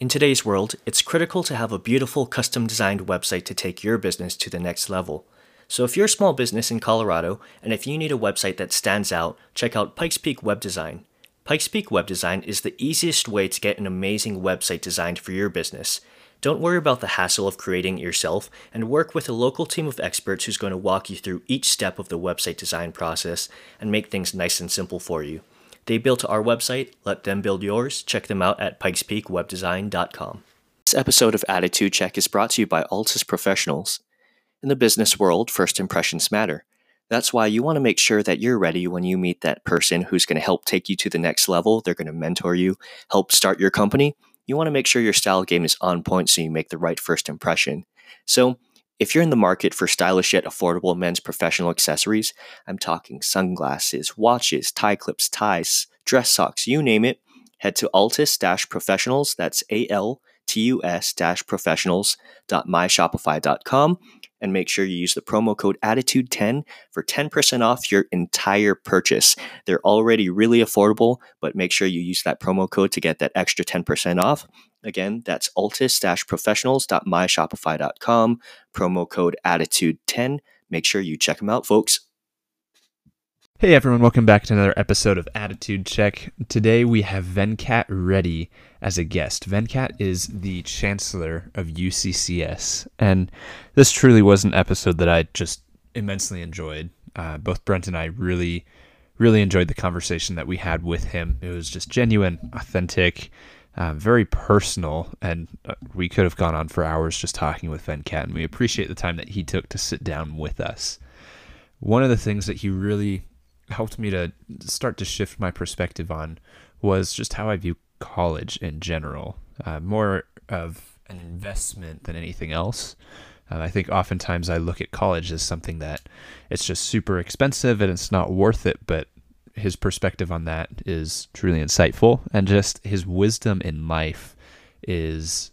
In today's world, it's critical to have a beautiful custom designed website to take your business to the next level. So if you're a small business in Colorado and if you need a website that stands out, check out Pikes Peak Web Design. Pikes Peak Web Design is the easiest way to get an amazing website designed for your business. Don't worry about the hassle of creating it yourself and work with a local team of experts who's going to walk you through each step of the website design process and make things nice and simple for you. They built our website, let them build yours. Check them out at pikespeakwebdesign.com. This episode of Attitude Check is brought to you by Altus Professionals. In the business world, first impressions matter. That's why you want to make sure that you're ready when you meet that person who's going to help take you to the next level. They're going to mentor you, help start your company. You want to make sure your style game is on point so you make the right first impression. So, if you're in the market for stylish yet affordable men's professional accessories, I'm talking sunglasses, watches, tie clips, ties, dress socks, you name it, head to altus professionals, that's A L T U S professionals.myshopify.com and make sure you use the promo code attitude10 for 10% off your entire purchase. They're already really affordable, but make sure you use that promo code to get that extra 10% off. Again, that's altus-professionals.myshopify.com, promo code attitude10. Make sure you check them out, folks. Hey everyone, welcome back to another episode of Attitude Check. Today we have Venkat Reddy as a guest. Venkat is the Chancellor of UCCS, and this truly was an episode that I just immensely enjoyed. Uh, both Brent and I really, really enjoyed the conversation that we had with him. It was just genuine, authentic, uh, very personal, and uh, we could have gone on for hours just talking with Venkat, and we appreciate the time that he took to sit down with us. One of the things that he really helped me to start to shift my perspective on was just how I view college in general, uh, more of an investment than anything else. Uh, I think oftentimes I look at college as something that it's just super expensive and it's not worth it, but his perspective on that is truly insightful and just his wisdom in life is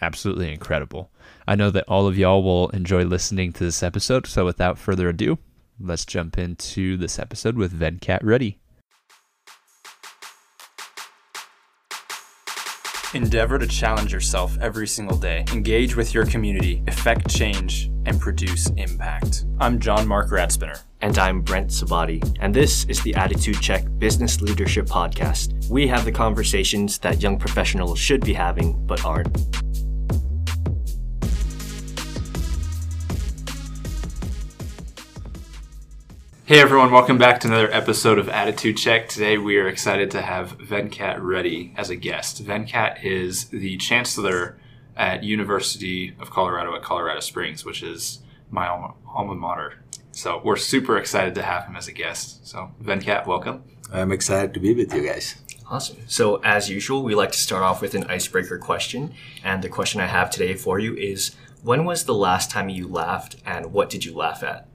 absolutely incredible. I know that all of y'all will enjoy listening to this episode, so without further ado, let's jump into this episode with Venkat Reddy. Endeavor to challenge yourself every single day. Engage with your community, effect change, and produce impact. I'm John Mark Ratspinner. And I'm Brent Sabati, and this is the Attitude Check Business Leadership Podcast. We have the conversations that young professionals should be having but aren't. Hey everyone, welcome back to another episode of Attitude Check. Today we are excited to have Venkat Reddy as a guest. Venkat is the chancellor at University of Colorado at Colorado Springs, which is my alma, alma mater. So we're super excited to have him as a guest. So Venkat, welcome. I'm excited to be with you guys. Awesome. So, as usual, we like to start off with an icebreaker question. And the question I have today for you is When was the last time you laughed and what did you laugh at?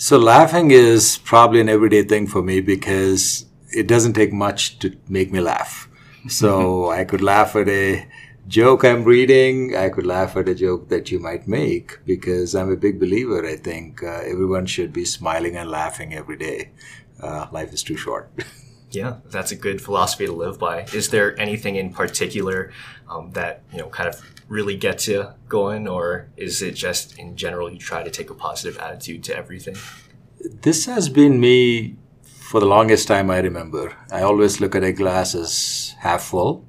So laughing is probably an everyday thing for me because it doesn't take much to make me laugh. So I could laugh at a joke I'm reading. I could laugh at a joke that you might make because I'm a big believer. I think uh, everyone should be smiling and laughing every day. Uh, life is too short. Yeah, that's a good philosophy to live by. Is there anything in particular um, that you know kind of really gets you going, or is it just in general you try to take a positive attitude to everything? This has been me for the longest time. I remember. I always look at a glass as half full.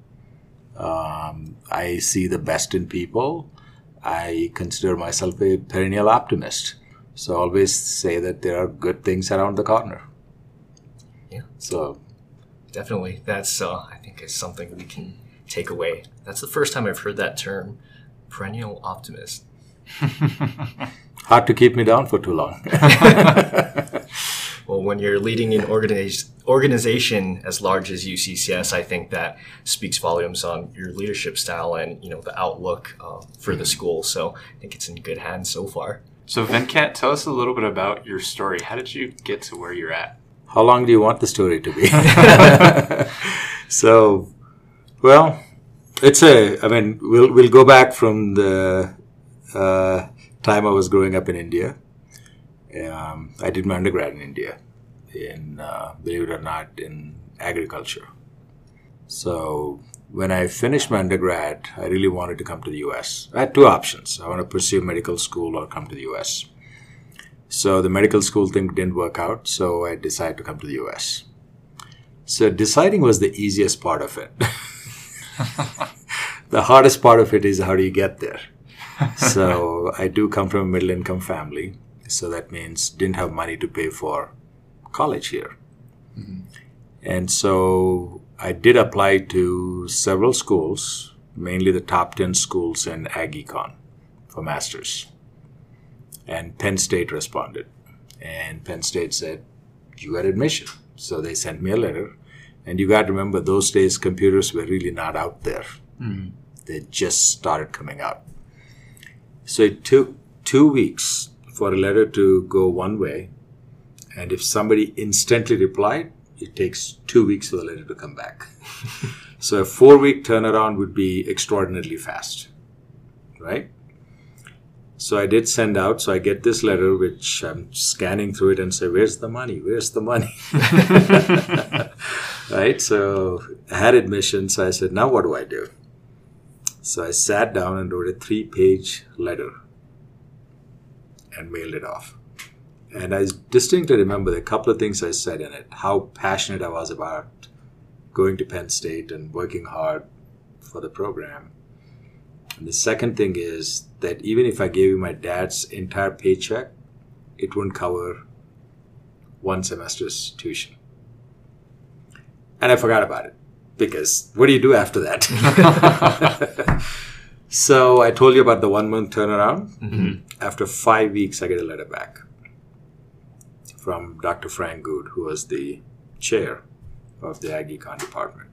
Um, I see the best in people. I consider myself a perennial optimist. So I always say that there are good things around the corner. Yeah. So definitely. That's uh, I think is something we can take away. That's the first time I've heard that term, perennial optimist. Hard to keep me down for too long. well, when you're leading an organiz- organization as large as UCCS, I think that speaks volumes on your leadership style and you know the outlook uh, for the school. So I think it's in good hands so far. So Venkat, tell us a little bit about your story. How did you get to where you're at? How long do you want the story to be? so, well, it's a. I mean, we'll we'll go back from the uh, time I was growing up in India. Um, I did my undergrad in India, in uh, believe it or not, in agriculture. So when I finished my undergrad, I really wanted to come to the US. I had two options. I want to pursue medical school or come to the US. So the medical school thing didn't work out, so I decided to come to the US. So deciding was the easiest part of it. the hardest part of it is how do you get there? so I do come from a middle income family, so that means didn't have money to pay for college here. Mm-hmm. And so I did apply to several schools, mainly the top 10 schools in Ag Econ for masters. And Penn State responded. And Penn State said, You got admission. So they sent me a letter. And you got to remember, those days computers were really not out there. Mm-hmm. They just started coming out. So it took two weeks for a letter to go one way. And if somebody instantly replied, it takes two weeks for the letter to come back. so a four week turnaround would be extraordinarily fast, right? So I did send out. So I get this letter, which I'm scanning through it and say, "Where's the money? Where's the money?" right. So I had admission. So I said, "Now what do I do?" So I sat down and wrote a three-page letter and mailed it off. And I distinctly remember a couple of things I said in it. How passionate I was about going to Penn State and working hard for the program and the second thing is that even if I gave you my dad's entire paycheck, it wouldn't cover one semester's tuition. And I forgot about it because what do you do after that? so I told you about the one month turnaround. Mm-hmm. After five weeks, I get a letter back from Dr. Frank Good, who was the chair of the Ag Econ department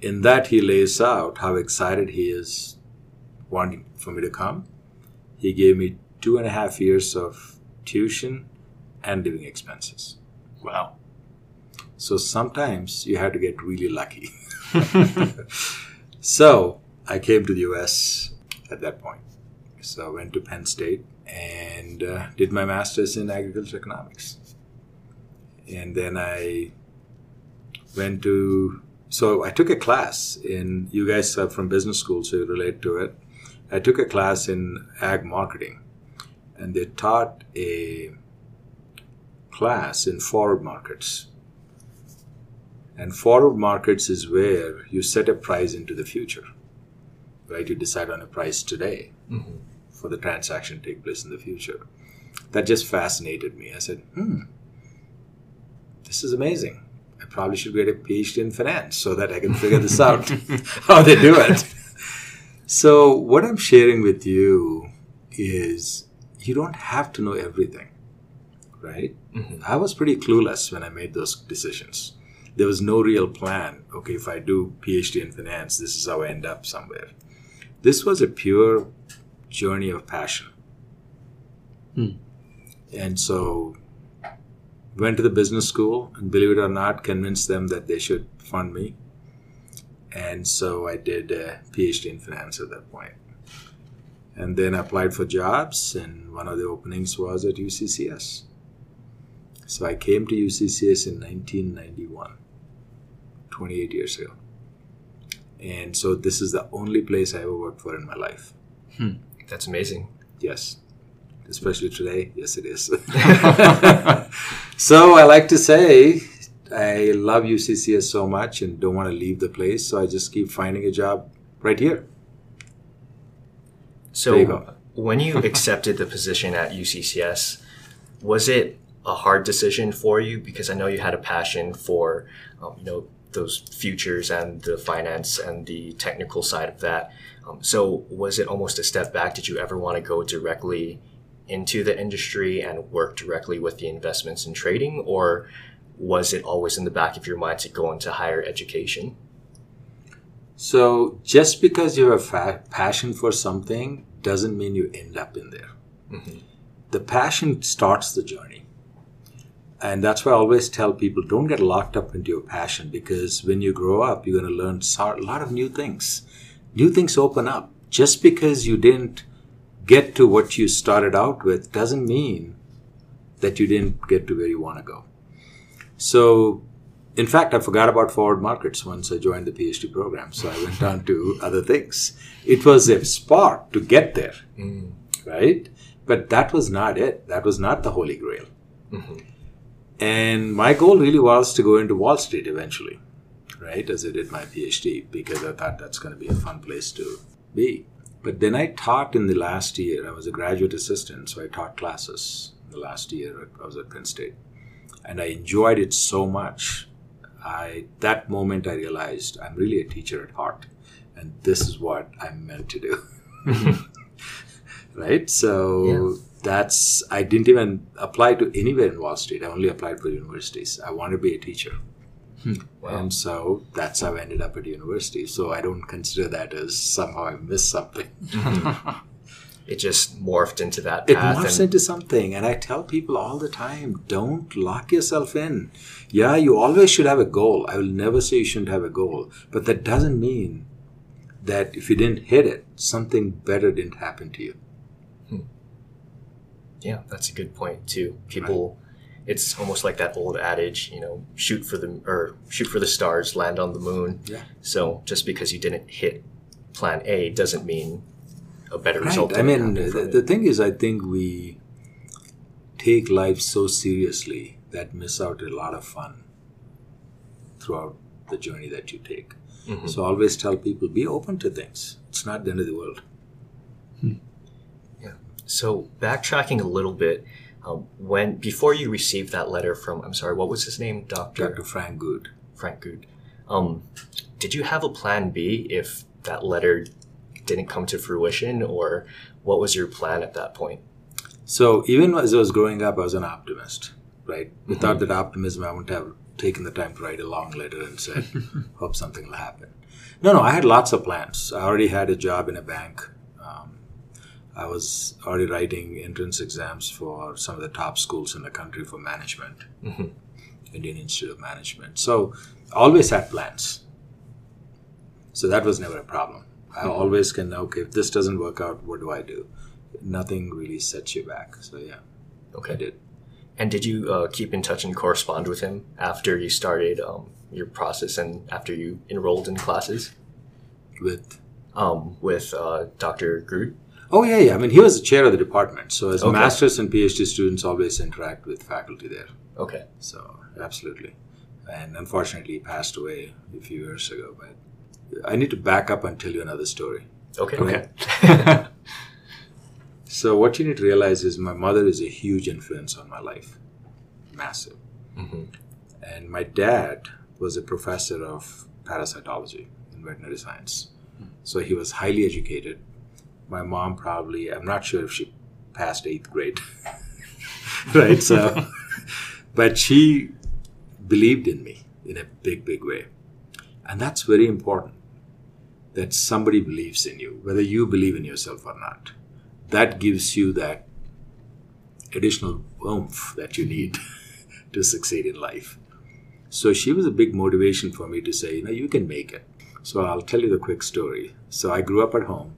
in that he lays out how excited he is wanting for me to come. He gave me two and a half years of tuition and living expenses. Wow. So sometimes you have to get really lucky. so I came to the US at that point. So I went to Penn State and uh, did my master's in agriculture economics. And then I went to so I took a class in, you guys are from business school, so you relate to it. I took a class in ag marketing, and they taught a class in forward markets. And forward markets is where you set a price into the future, right? You decide on a price today mm-hmm. for the transaction to take place in the future. That just fascinated me. I said, hmm, this is amazing I probably should get a PhD in finance so that I can figure this out how they do it. So, what I'm sharing with you is you don't have to know everything, right? Mm-hmm. I was pretty clueless when I made those decisions. There was no real plan. Okay, if I do PhD in finance, this is how I end up somewhere. This was a pure journey of passion. Hmm. And so went to the business school and believe it or not convinced them that they should fund me and so i did a phd in finance at that point. point and then I applied for jobs and one of the openings was at uccs so i came to uccs in 1991 28 years ago and so this is the only place i ever worked for in my life hmm. that's amazing yes especially today. Yes, it is. so I like to say I love UCCS so much and don't want to leave the place, so I just keep finding a job right here. So you when you accepted the position at UCCS, was it a hard decision for you? Because I know you had a passion for, um, you know, those futures and the finance and the technical side of that. Um, so was it almost a step back? Did you ever want to go directly into the industry and work directly with the investments and trading, or was it always in the back of your mind to go into higher education? So, just because you have a passion for something doesn't mean you end up in there. Mm-hmm. The passion starts the journey. And that's why I always tell people don't get locked up into your passion because when you grow up, you're going to learn a lot of new things. New things open up. Just because you didn't get to what you started out with doesn't mean that you didn't get to where you want to go. So, in fact, I forgot about forward markets once I joined the PhD program. So I went on to other things. It was a spark to get there, mm. right? But that was not it. That was not the holy grail. Mm-hmm. And my goal really was to go into Wall Street eventually, right? As I did my PhD, because I thought that's going to be a fun place to be. But then I taught in the last year. I was a graduate assistant, so I taught classes in the last year. I was at Penn State, and I enjoyed it so much. I that moment I realized I'm really a teacher at heart, and this is what I'm meant to do. Mm-hmm. right? So that's I didn't even apply to anywhere in Wall Street. I only applied for universities. I want to be a teacher. Hmm. And so that's how I ended up at university. So I don't consider that as somehow I missed something. It just morphed into that It morphs into something. And I tell people all the time don't lock yourself in. Yeah, you always should have a goal. I will never say you shouldn't have a goal. But that doesn't mean that if you didn't hit it, something better didn't happen to you. Yeah, that's a good point too. People, it's almost like that old adage, you know, shoot for the or shoot for the stars, land on the moon. Yeah. So just because you didn't hit plan A doesn't mean a better Right. result. I mean, the, the thing is, I think we take life so seriously that miss out a lot of fun throughout the journey that you take. Mm-hmm. So I always tell people be open to things. It's not the end of the world. So backtracking a little bit, um, when before you received that letter from, I'm sorry, what was his name, Doctor Dr. Frank Good. Frank Good. Um, did you have a plan B if that letter didn't come to fruition, or what was your plan at that point? So even as I was growing up, I was an optimist, right? Without that optimism, I wouldn't have taken the time to write a long letter and said, hope something will happen. No, no, I had lots of plans. I already had a job in a bank. I was already writing entrance exams for some of the top schools in the country for management, Indian Institute of Management. So always had plans. So that was never a problem. I always can, okay, if this doesn't work out, what do I do? Nothing really sets you back. So yeah, I Okay. did. And did you uh, keep in touch and correspond with him after you started um, your process and after you enrolled in classes With um, with uh, Dr. Groot? Oh yeah, yeah. I mean, he was the chair of the department, so as Okay. masters and PhD students always interact with faculty there. Okay. So absolutely, and unfortunately, he passed away a few years ago. But I need to back up and tell you another story. Okay. Okay. So what you need to realize is my mother is a huge influence on my life, massive. Mm-hmm. And my dad was a professor of parasitology in veterinary science, hmm. so he was highly educated. My mom probably, I'm not sure if she passed eighth grade, right? So, but she believed in me in a big, big way, and that's very important. That somebody believes in you, whether you believe in yourself or not that gives you that additional oomph that you need to succeed in life. So she was a big motivation for me to say, you know, you can make it. So I'll tell you the quick story. So I grew up at home,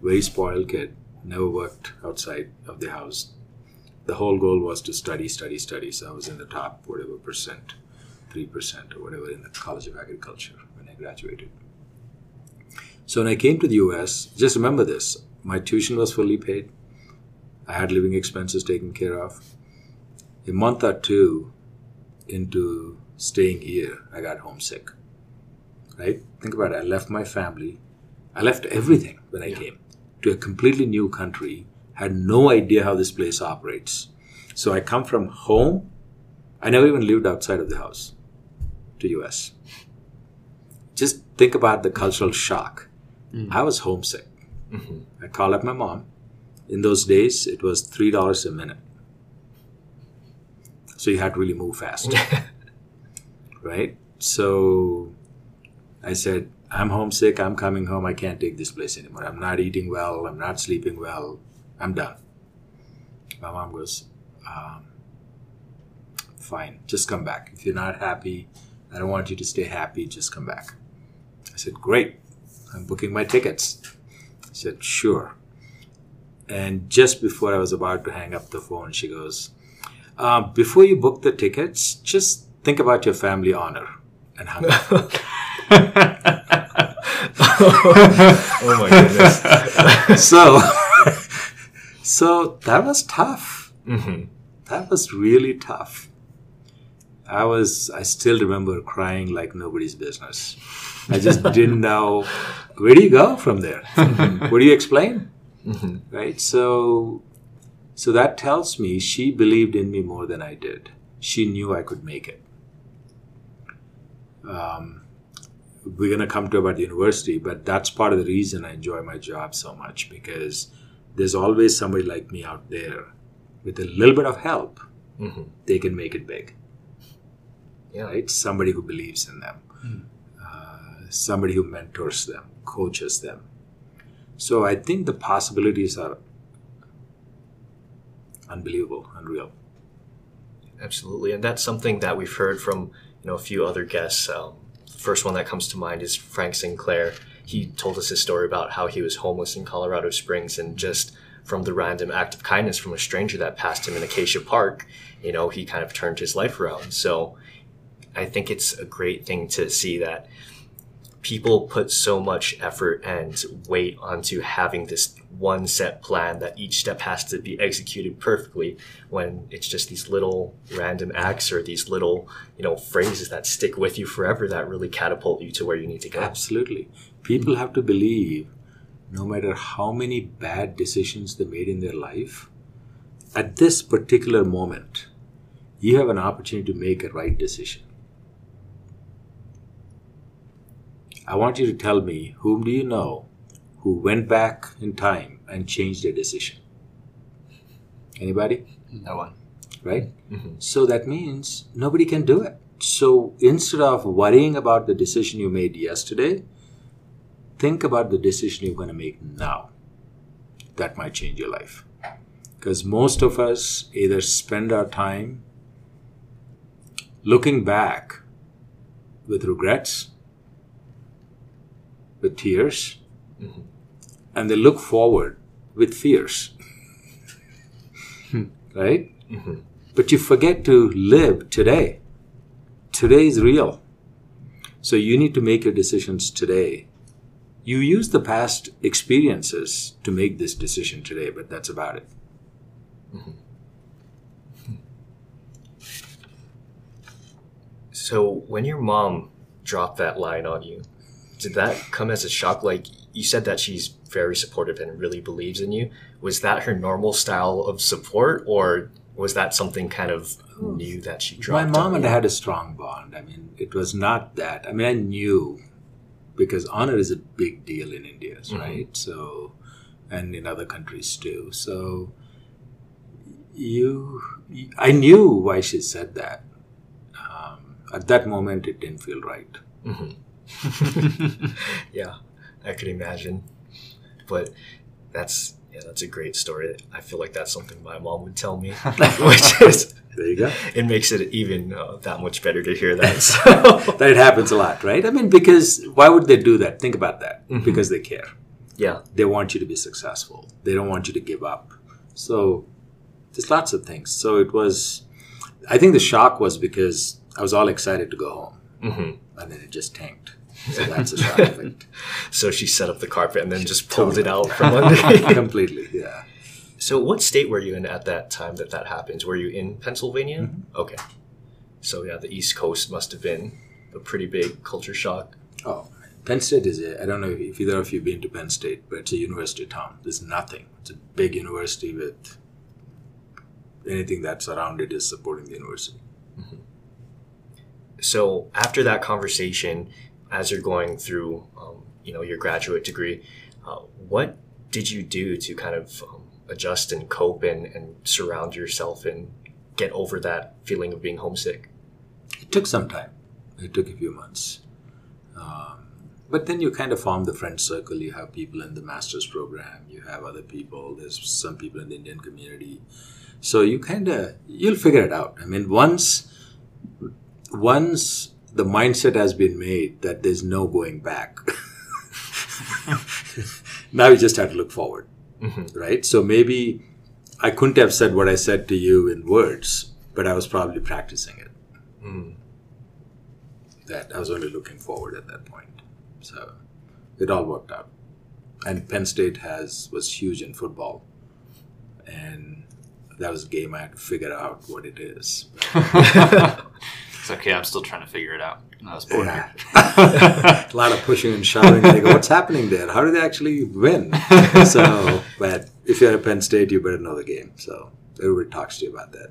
very spoiled kid, never worked outside of the house. The whole goal was to study, study, study. So I was in the top whatever percent, three percent or whatever in the College of Agriculture when I graduated. So when I came to the US, just remember this my tuition was fully paid. I had living expenses taken care of. A month or two into staying here, I got homesick. Right? Think about it. I left my family. I left everything when I came to a completely new country, had no idea how this place operates. So I come from home. I never even lived outside of the house to US. Just think about the cultural shock. Mm. I was homesick. Mm-hmm. I called up my mom. In those days, it was three dollars a minute, so you had to really move fast, right? So I said, "I'm homesick. I'm coming home. I can't take this place anymore. I'm not eating well. I'm not sleeping well. I'm done." My mom goes, um, "Fine, just come back. If you're not happy, I don't want you to stay happy. Just come back." I said, "Great. I'm booking my tickets." I said, sure. And just before I was about to hang up the phone, she goes, uh, before you book the tickets, just think about your family honor. and hung up. Oh my goodness. so, so that was tough. hmm That was really tough. I was, I still remember crying like nobody's business. I just didn't know where do you go from there? what do you explain? Right? So, so that tells me she believed in me more than I did. She knew I could make it. Um, we're going to come to about the university, but that's part of the reason I enjoy my job so much because there's always somebody like me out there with a little bit of help, hmm they can make it big. Yeah. Right? Somebody who believes in them, uh, somebody who mentors them, coaches them. So I think the possibilities are unbelievable, unreal. Absolutely, and that's something that we've heard from you know a few other guests. Um, first one that comes to mind is Frank Sinclair. He told us his story about how he was homeless in Colorado Springs, and just from the random act of kindness from a stranger that passed him in Acacia Park, you know, he kind of turned his life around. So, I think it's a great thing to see that people put so much effort and weight onto having this one set plan that each step has to be executed perfectly when it's just these little random acts or these little you know phrases that stick with you forever that really catapult you to where you need to go Absolutely. People have to believe no matter how many bad decisions they made in their life, at this particular moment, you have an opportunity to make a right decision. I want you to tell me whom do you know who went back in time and changed their decision? Anybody? no one. Right? Mhm. So that means nobody can do it. So instead of worrying about the decision you made yesterday, think about the decision you're going to make now. That might change your life. Because most of us either spend our time looking back with regrets, with tears, and they look forward with fears. right? Mhm. But you forget to live today. Today is real. So you need to make your decisions today. You use the past experiences to make this decision today, but that's about it. so when your mom dropped that line on you did that come as a shock like you said that she's very supportive and really believes in you was that her normal style of support or was that something kind of new that she dropped? My mom and I had a strong bond. I mean, it was not that. I mean, I knew because honor is a big deal in India, Mhm. right? So, and in other countries too. So, you, I knew why she said that. Um, at that moment, it didn't feel right. Mhm. yeah, I could imagine. But that's yeah, that's a great story. I feel like that's something my mom would tell me, which is There you go. it makes it even uh, that much better to hear that. So that it happens a lot, right? I mean, because why would they do that? Think about that. Mhm. Because they care. yeah, They want you to be successful. They don't want you to give up. So there's lots of things. So it was. I think the shock was because I was all excited to go home, hmm and then it just tanked. So that's a shock effect. so she set up the carpet and then just pulled it out from under. Completely, yeah. so, what state were you in at that time that that happens? Were you in Pennsylvania? Mm-hmm. Okay, so yeah, the East Coast must have been a pretty big culture shock. Oh, Penn State is a. I don't know if either of you have been to Penn State, but it's a university town. There's nothing. It's a big university with anything that's around it is supporting the university. Mm-hmm. so after that conversation as you're going through um, you know your graduate degree uh, what did you do to kind of um, adjust and cope and, and surround yourself and get over that feeling of being homesick It took some time. It took a few months. Um, but then you kind of form the friend circle. You have people in the master's program. You have other people. There's some people in the Indian community. So you kind of you'll figure it out. I mean, once once the mindset has been made that there's no going back, now you just have to look forward, Mhm. right? So maybe I couldn't have said what I said to you in words, but I was probably practicing it. that I was only looking forward at that point. So it all worked out. And Penn State has was huge in football, and that was a game I had to figure out what it is. it's okay. I'm still trying to figure it out. I was born Yeah. a lot of pushing and shouting. They go, what's happening there? How did they actually win? so, but if you're at Penn State, you better know the game. So everybody talks to you about that.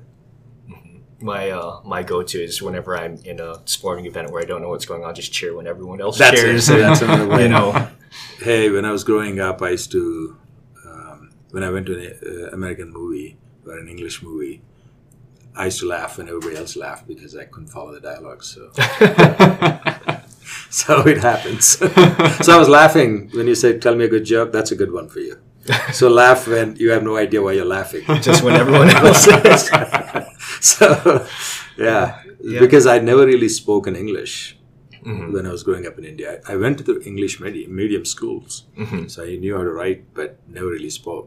My uh, my go to is whenever I'm in a sporting event where I don't know what's going on, just cheer when everyone else That's cheers. it. That's another way. you know, Hey, when I was growing up, I used to, um, when I went to an uh, American movie or an English movie, I used to laugh when everybody else laughed because I couldn't follow the dialogue. So, so it happens. so I was laughing when you said, "Tell me a good joke." That's a good one for you. So laugh when you have no idea why you're laughing. just when everyone else is. so, yeah, Yeah. because I'd never really spoken English Mhm. when I was growing up in India. I went to the English medium, medium schools, Mhm. so I knew how to write, but never really spoke.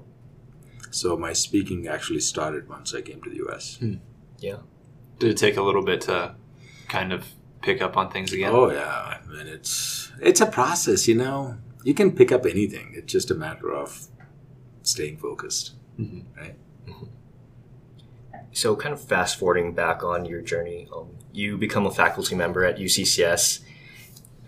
So my speaking actually started once I came to the US. Yeah. Did it take a little bit to kind of pick up on things again? Oh yeah, I mean it's it's a process, you know. You can pick up anything. It's just a matter of staying focused, Mhm. right? So, kind of fast forwarding back on your journey, um, you become a faculty member at UCCS.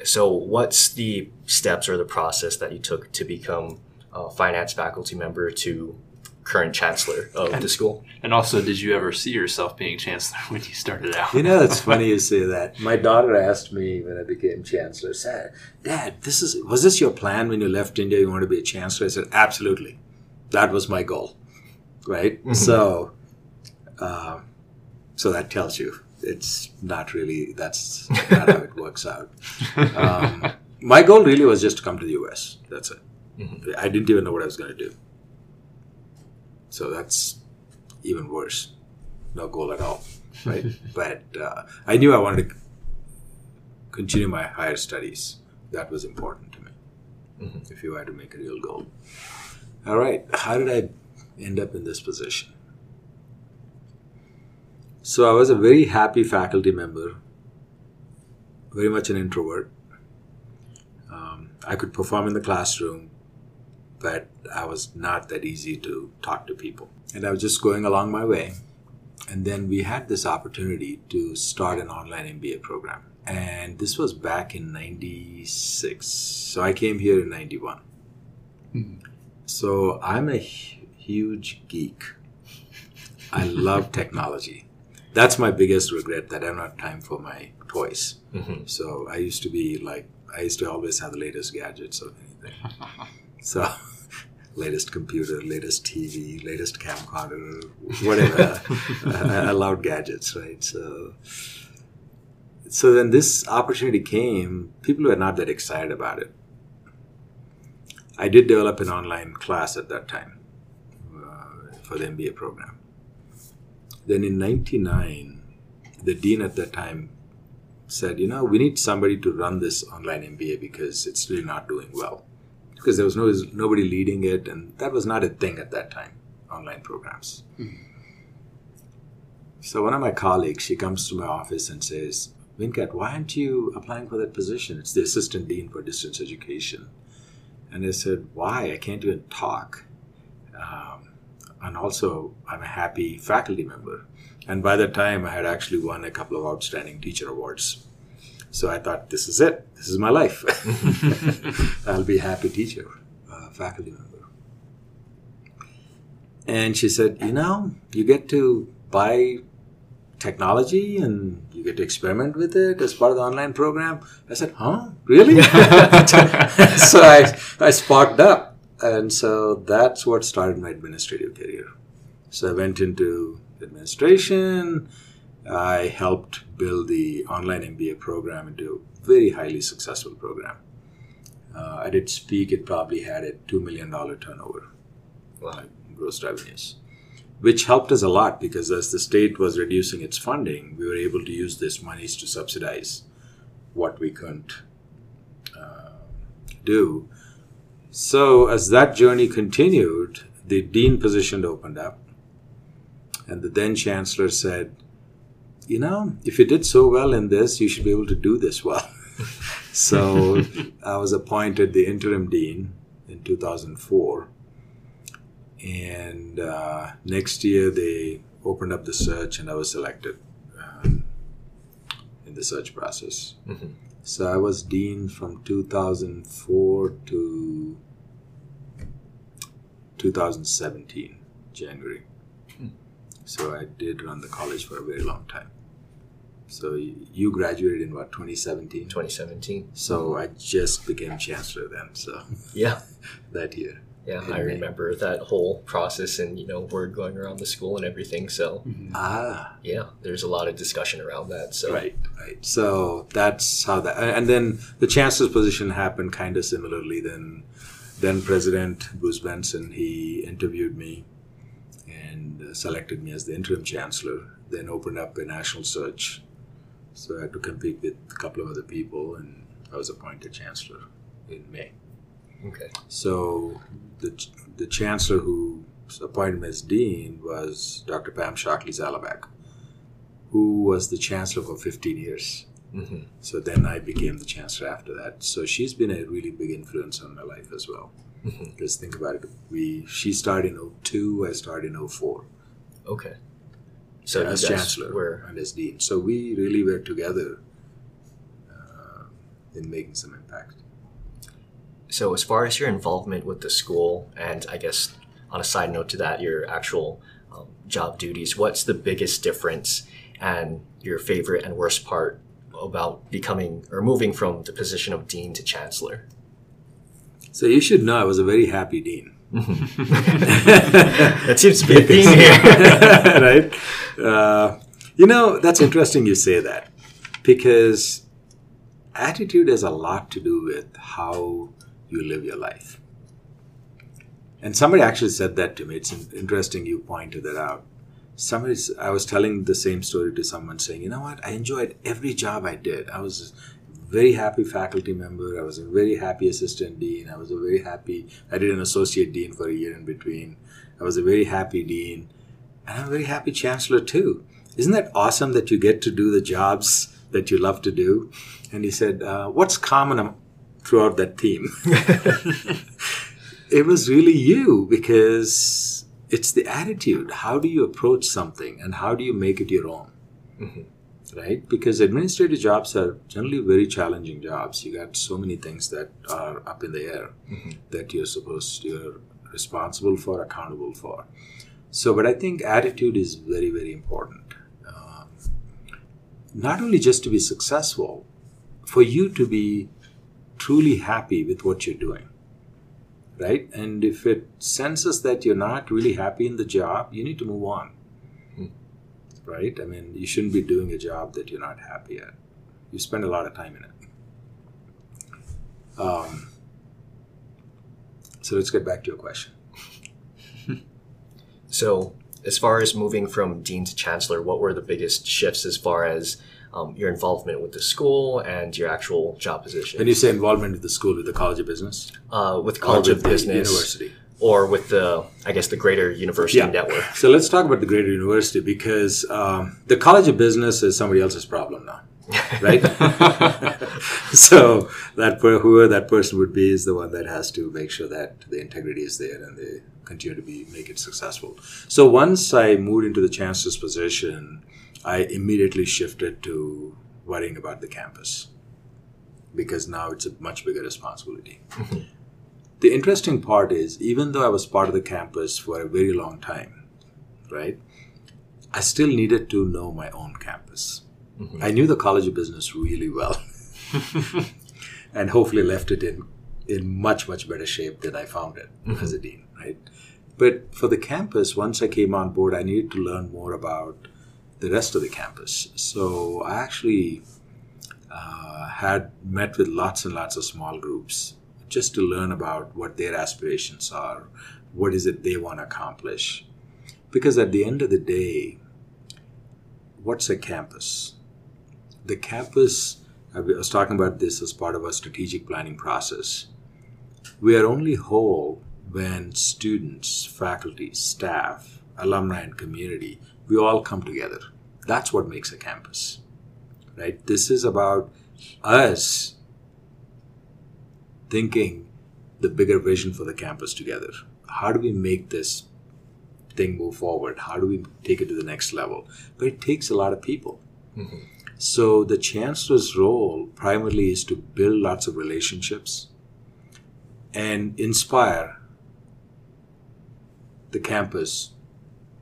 So, what's the steps or the process that you took to become a finance faculty member to current chancellor of the school? And also, did you ever see yourself being chancellor when you started out? You know, it's funny you say that. My daughter asked me when I became chancellor, said, "Dad, this is was this your plan when you left India? You want to be a chancellor?" I said, "Absolutely, that was my goal." Right. So, uh, so that tells you it's not really that's not how it works out. Um, my goal really was just to come to the U.S. That's it. I didn't even know what I was going to do. So that's even worse. No goal at all, right? but uh, I knew I wanted to continue my higher studies. That was important to me. If you had to make a real goal. All right, how did I end up in this position? So I was a very happy faculty member, very much an introvert. Um, I could perform in the classroom, but I was not that easy to talk to people. And I was just going along my way. And then we had this opportunity to start an online MBA program. And this was back in 96. So I came here in 91. So I'm a huge geek. I love technology. That's my biggest regret that I don't have time for my toys. Mm-hmm. So I used to be like, I used to always have the latest gadgets or anything. so, latest computer, latest TV, latest camcorder, whatever. I loved gadgets, right? So, so then this opportunity came. People were not that excited about it. I did develop an online class at that time uh, for the MBA program. Then in '99, the dean at that time said, you know, we need somebody to run this online MBA because it's really not doing well. Because there was no nobody leading it, and that was not a thing at that time, online programs. So one of my colleagues, she comes to my office and says, Venkat, why aren't you applying for that position? It's the assistant dean for distance education. And I said, why? I can't even talk. Um, and also, I'm a happy faculty member. And by that time, I had actually won a couple of outstanding teacher awards. So I thought, this is it. This is my life. I'll be a happy teacher, uh, faculty member. And she said, you know, you get to buy technology and you get to experiment with it as part of the online program. I said, huh? Really? so I, I sparked up. And so that's what started my administrative career. So I went into administration. I helped build the online MBA program into a very highly successful program. Uh, at its peak, it probably had a $2 million turnover, Wow. gross revenues, which helped us a lot because as the state was reducing its funding, we were able to use this monies to subsidize what we couldn't uh, do. So as that journey continued, the dean position opened up, and the then chancellor said, you know, if you did so well in this, you should be able to do this well. so I was appointed the interim dean in 2004. And uh, next year they opened up the search and I was selected um, in the search process. Mm-hmm. So I was dean from 2004 to 2017, January. So I did run the college for a very long time. So you graduated in what 2017? 2017. So I just became chancellor then. So Yeah. that year. Yeah, I May. remember that whole process and, you know, word going around the school and everything. So, Ah, yeah, there's a lot of discussion around that. So, right, right. So that's how that. And then the chancellor's position happened kind of similarly. Then, then President Bruce Benson he interviewed me and uh, selected me as the interim chancellor. Then opened up a national search. So I had to compete with a couple of other people, and I was appointed chancellor in May. okay. So the, the chancellor who appointed me as dean was Dr. Pam Shockley Zalabak, who was the chancellor for 15 years. hmm So then I became the chancellor after that. So she's been a really big influence on my life as well. Mhm. Just think about it. We she started in 02, I started in 04 Okay. So, you as chancellor were, and as dean. So we really were together uh, in making some impact. so as far as your involvement with the school, and I guess on a side note to that, your actual um, job duties, what's the biggest difference and your favorite and worst part about becoming or moving from the position of dean to chancellor? So you should know I was a very happy dean. That seems to be a theme here. right? Uh, you know, that's interesting you say that because attitude has a lot to do with how you live your life. And somebody actually said that to me. It's interesting you pointed that out. Somebody, I was telling the same story to someone saying, you know what, I enjoyed every job I did. I was a very happy faculty member. I was a very happy assistant dean. I was a very happy, I did an associate dean for a year in between. I was a very happy dean. And I'm a very happy chancellor too. Isn't that awesome that you get to do the jobs that you love to do? And he said, uh, What's common throughout that theme? it was really you because it's the attitude. How do you approach something and how do you make it your own? Right? Because administrative jobs are generally very challenging jobs. You got so many things that are up in the air that you're supposed you're responsible for, accountable for. So, but I think attitude is very, very important. Um, not only just to be successful, for you to be truly happy with what you're doing, right? And if it senses that you're not really happy in the job, you need to move on, right? I mean, you shouldn't be doing a job that you're not happy at. You spend a lot of time in it. Um, so let's get back to your question. So, as far as moving from dean to chancellor, what were the biggest shifts as far as um, your involvement with the school and your actual job position? When you say involvement with the school, with the College of Business, uh, with or College with of the Business University. or with the, I guess, the greater university Yeah. network. So let's talk about the Greater University because um, the College of Business is somebody else's problem now, right? so that per- whoever that person would be is the one that has to make sure that the integrity is there and they continue to be make it successful. So once I moved into the chancellor's position, I immediately shifted to worrying about the campus because now it's a much bigger responsibility. Mm-hmm. The interesting part is, even though I was part of the campus for a very long time, right, I still needed to know my own campus. Mm-hmm. I knew the College of Business really well, and hopefully left it in in much much better shape than I found it as a mm-hmm. dean, right? But for the campus, once I came on board, I needed to learn more about the rest of the campus. So I actually uh, had met with lots and lots of small groups just to learn about what their aspirations are, what is it they want to accomplish. Because at the end of the day, what's a campus? The campus, I was talking about this as part of our strategic planning process. We are only whole when students, faculty, staff, alumni, and community, we all come together That's what makes a campus, right? This is about us thinking the bigger vision for the campus together. How do we make this thing move forward? How do we take it to the next level? But it takes a lot of people. Mm-hmm. So the chancellor's role primarily is to build lots of relationships and inspire the campus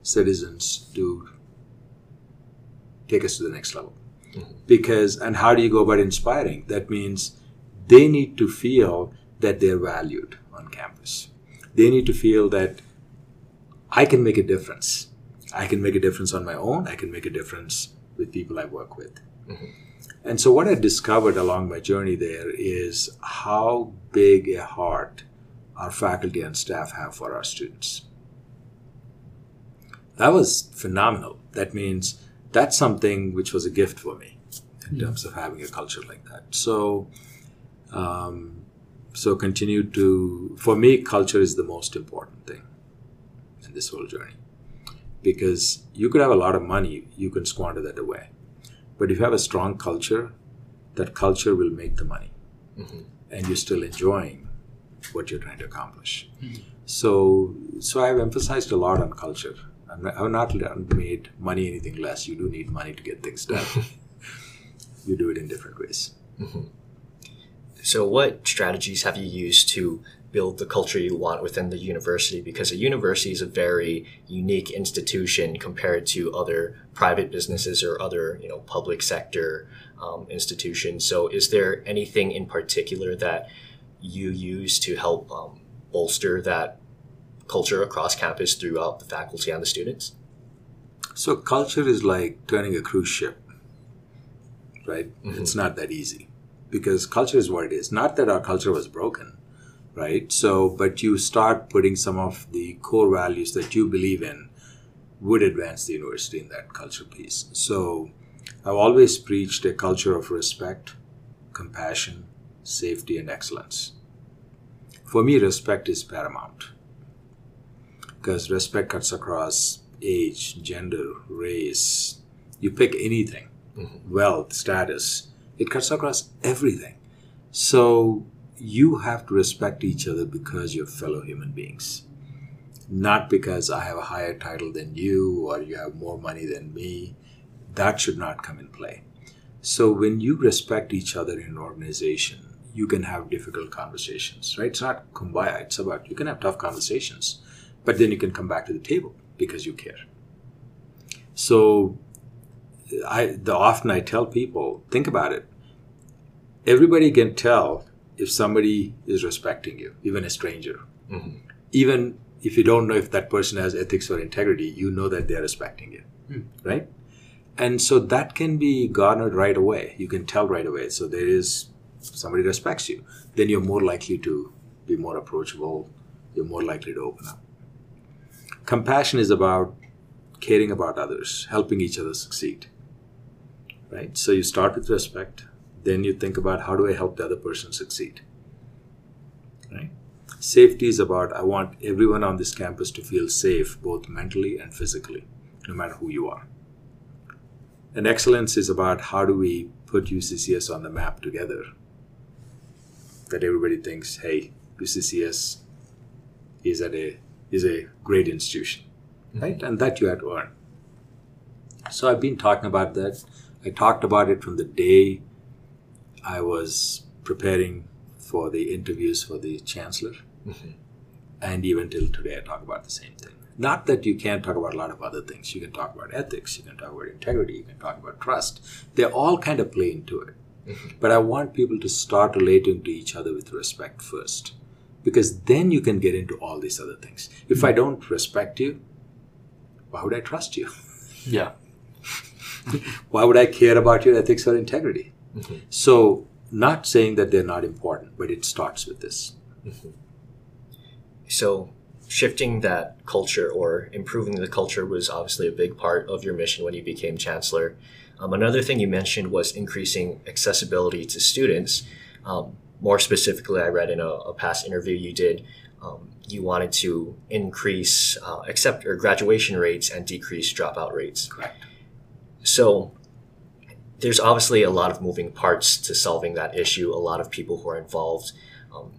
citizens to take us to the next level. Mm-hmm. Because, and how do you go about inspiring? That means they need to feel that they're valued on campus. They need to feel that I can make a difference. I can make a difference on my own. I can make a difference with people I work with. Mm-hmm. And so, what I discovered along my journey there is how big a heart our faculty and staff have for our students. That was phenomenal. That means that's something which was a gift for me in hmm. terms of having a culture like that. So, um, so continue to, for me, culture is the most important thing in this whole journey. Because you could have a lot of money, you can squander that away. But if you have a strong culture, that culture will make the money. Mm-hmm. And you're still enjoying what you're trying to accomplish. Hmm. So, so I've emphasized a lot on culture. I'm not, I've not made money anything less. You do need money to get things done. you do it in different ways. So, what strategies have you used to build the culture you want within the university? Because a university is a very unique institution compared to other private businesses or other, you know, public sector um, institutions. So, is there anything in particular that you use to help um, bolster that culture across campus throughout the faculty and the students? So culture is like turning a cruise ship, right? Mm-hmm. It's not that easy because culture is what it is. Not that our culture was broken, right? So, but you start putting some of the core values that you believe in would advance the university in that culture piece. So, I've always preached a culture of respect, compassion, safety, and excellence. For me, respect is paramount because respect cuts across age, gender, race. You pick anything, mm-hmm. wealth, status, it cuts across everything. So you have to respect each other because you're fellow human beings, not because I have a higher title than you or you have more money than me. That should not come in play. So when you respect each other in an organization, you can have difficult conversations, right? It's not kumbaya. It's about you can have tough conversations, but then you can come back to the table because you care. So I the often I tell people, think about it. Everybody can tell if somebody is respecting you, even a stranger. Mm-hmm. Even if you don't know if that person has ethics or integrity, you know that they're respecting you, hmm. right? And so that can be garnered right away. You can tell right away. So there is somebody respects you, then you're more likely to be more approachable. You're more likely to open up. Compassion is about caring about others, helping each other succeed. Right? So you start with respect, then you think about how do I help the other person succeed. Right? Safety is about I want everyone on this campus to feel safe both mentally and physically, no matter who you are. And excellence is about how do we put UCCS on the map together that everybody thinks, hey, UCCS is at a is a great institution, right? And that you have to earn. So I've been talking about that. I talked about it from the day I was preparing for the interviews for the chancellor, mm-hmm. and even till today, I talk about the same thing. Not that you can't talk about a lot of other things. You can talk about ethics, you can talk about integrity, you can talk about trust. They all kind of play into it. Mm-hmm. But I want people to start relating to each other with respect first. Because then you can get into all these other things. If I don't respect you, why would I trust you? Yeah. Why would I care about your ethics or integrity? So, not saying that they're not important, but it starts with this. So, shifting that culture or improving the culture was obviously a big part of your mission when you became chancellor. Um, another thing you mentioned was increasing accessibility to students. Um, more specifically, I read in a, a past interview you did, um, you wanted to increase uh, accept or graduation rates and decrease dropout rates. Correct. So there's obviously a lot of moving parts to solving that issue, a lot of people who are involved. Um,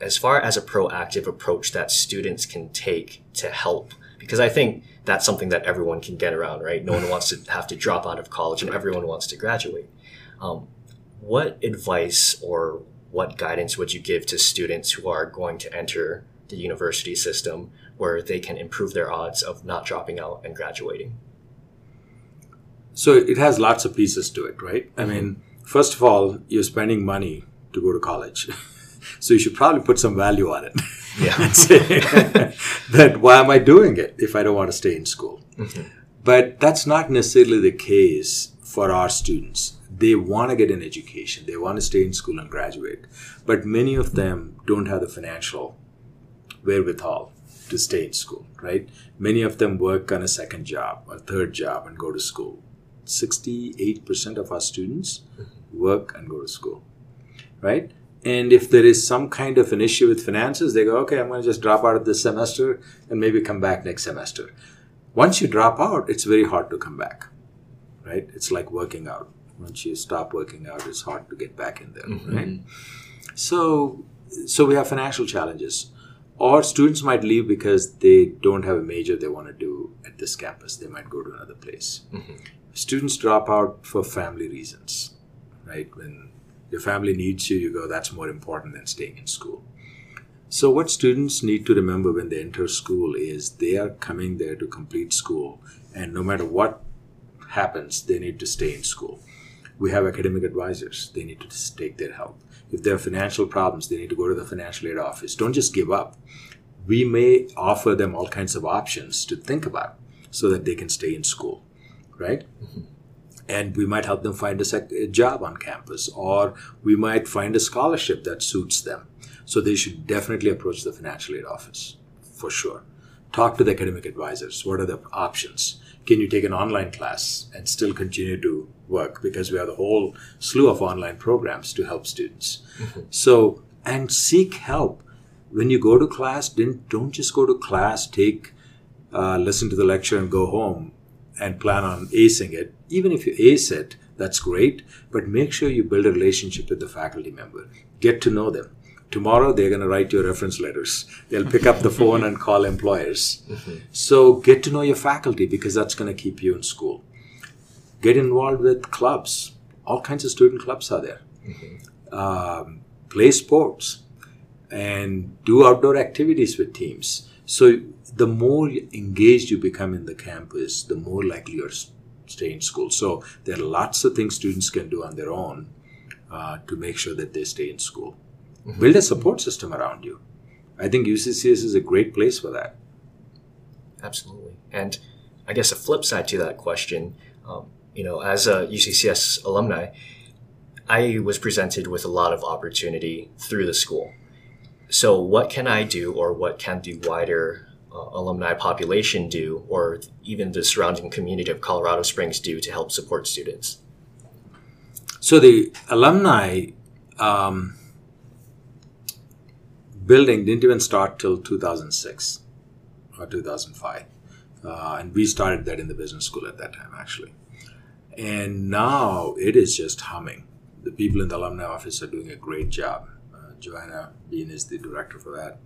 as far as a proactive approach that students can take to help, because I think that's something that everyone can get around, right? No one wants to have to drop out of college and everyone wants to graduate. Um, what advice or what guidance would you give to students who are going to enter the university system where they can improve their odds of not dropping out and graduating? So it has lots of pieces to it, right? I mean, first of all, you're spending money to go to college. so you should probably put some value on it. Yeah. say that why am I doing it if I don't want to stay in school? Mm-hmm. But that's not necessarily the case for our students. They want to get an education, they want to stay in school and graduate. But many of them don't have the financial wherewithal to stay in school, right? Many of them work on a second job or third job and go to school. 68% of our students work and go to school, right? And if there is some kind of an issue with finances, they go, okay, I'm going to just drop out of this semester and maybe come back next semester. Once you drop out, it's very hard to come back, right? It's like working out. Once you stop working out, it's hard to get back in there, mm-hmm. right? So, so we have financial challenges. Or students might leave because they don't have a major they want to do at this campus. They might go to another place. Mm-hmm. Students drop out for family reasons, right? When your family needs you, you go, that's more important than staying in school. So, what students need to remember when they enter school is they are coming there to complete school, and no matter what happens, they need to stay in school. We have academic advisors, they need to take their help. If there are financial problems, they need to go to the financial aid office. Don't just give up. We may offer them all kinds of options to think about so that they can stay in school, right? Mm-hmm. and we might help them find a, sec- a job on campus or we might find a scholarship that suits them so they should definitely approach the financial aid office for sure talk to the academic advisors what are the options can you take an online class and still continue to work because we have a whole slew of online programs to help students so and seek help when you go to class didn't, don't just go to class take uh, listen to the lecture and go home and plan on acing it. Even if you ace it, that's great, but make sure you build a relationship with the faculty member. Get to know them. Tomorrow they're going to write your reference letters. They'll pick up the phone and call employers. So get to know your faculty because that's going to keep you in school. Get involved with clubs. All kinds of student clubs are there. Um, play sports and do outdoor activities with teams. So the more engaged you become in the campus, the more likely you're stay in school. So there are lots of things students can do on their own uh, to make sure that they stay in school. Build a support system around you. I think UCCS is a great place for that. Absolutely. And I guess a flip side to that question, um, you know, as a UCCS alumni, I was presented with a lot of opportunity through the school. So, what can I do, or what can the wider uh, alumni population do, or even the surrounding community of Colorado Springs do to help support students? So the alumni um, building didn't even start till 2006 or 2005. Uh, and we started that in the business school at that time, actually. And now it is just humming. The people in the alumni office are doing a great job. Uh, Joanna Bean is the director for that.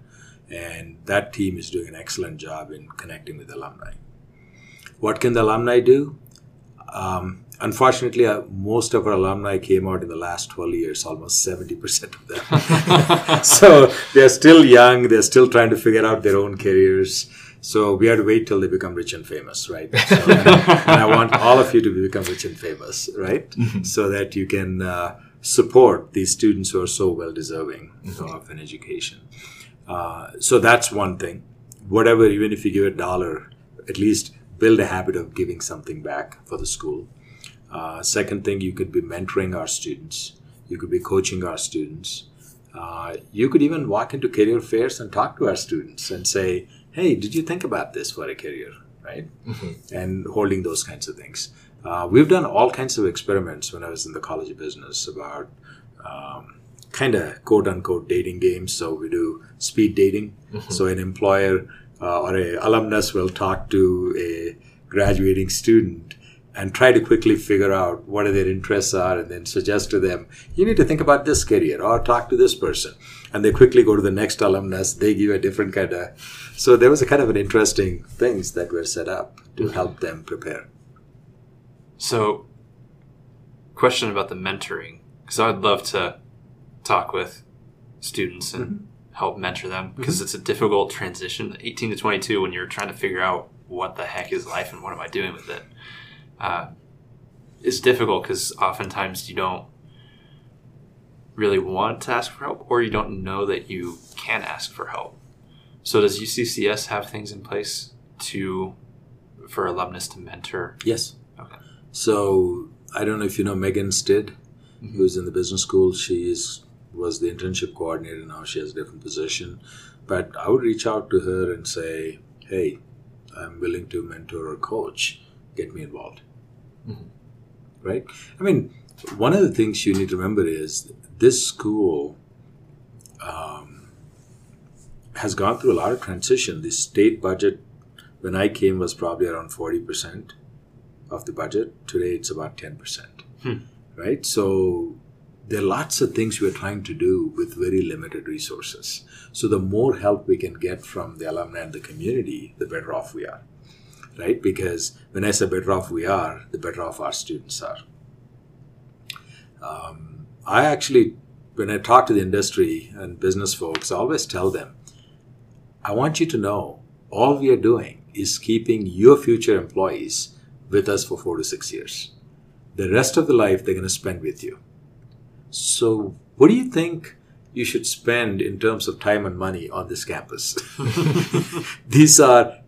And that team is doing an excellent job in connecting with alumni. What can the alumni do? Um, unfortunately, uh, most of our alumni came out in the last 12 years, almost 70% of them. so they're still young, they're still trying to figure out their own careers. So we have to wait till they become rich and famous, right? So, and, I want all of you to become rich and famous, right? So that you can uh, support these students who are so well deserving of an education. Uh, so that's one thing. Whatever, even if you give a dollar, at least build a habit of giving something back for the school. Uh, second thing, you could be mentoring our students. You could be coaching our students. Uh, you could even walk into career fairs and talk to our students and say, "Hey, did you think about this for a career?" Right? And holding those kinds of things. Uh, we've done all kinds of experiments when I was in the College of Business about um, kind of quote unquote dating games. So we do speed dating. So an employer uh, or a alumnus will talk to a graduating student and try to quickly figure out what are their interests are and then suggest to them, you need to think about this career or talk to this person. And they quickly go to the next alumnus, they give a different kind of. So there was a kind of an interesting things that were set up to help them prepare. So, question about the mentoring, because I would love to talk with students and mm-hmm. help mentor them because mm-hmm. it's a difficult transition 18 to 22 when you're trying to figure out what the heck is life and what am I doing with it uh, it's difficult because oftentimes you don't really want to ask for help or you don't know that you can ask for help. So does UCCS have things in place to for alumnus to mentor? Yes. Okay. So I don't know if you know Megan Stid, mm-hmm. who's in the business school. She is was the internship coordinator. Now she has a different position. But I would reach out to her and say, "Hey, I'm willing to mentor or coach. Get me involved." Mm-hmm. Right? I mean, one of the things you need to remember is this school um, has gone through a lot of transition. The state budget, when I came, was probably around 40% of the budget. Today, it's about 10%. Hmm. Right? So, there are lots of things we're trying to do with very limited resources. So, the more help we can get from the alumni and the community, the better off we are right? Because when I say better off we are, the better off our students are. Um, I actually, when I talk to the industry and business folks, I always tell them, I want you to know all we are doing is keeping your future employees with us for four to six years. The rest of the life they're going to spend with you. So, what do you think you should spend in terms of time and money on this campus? These are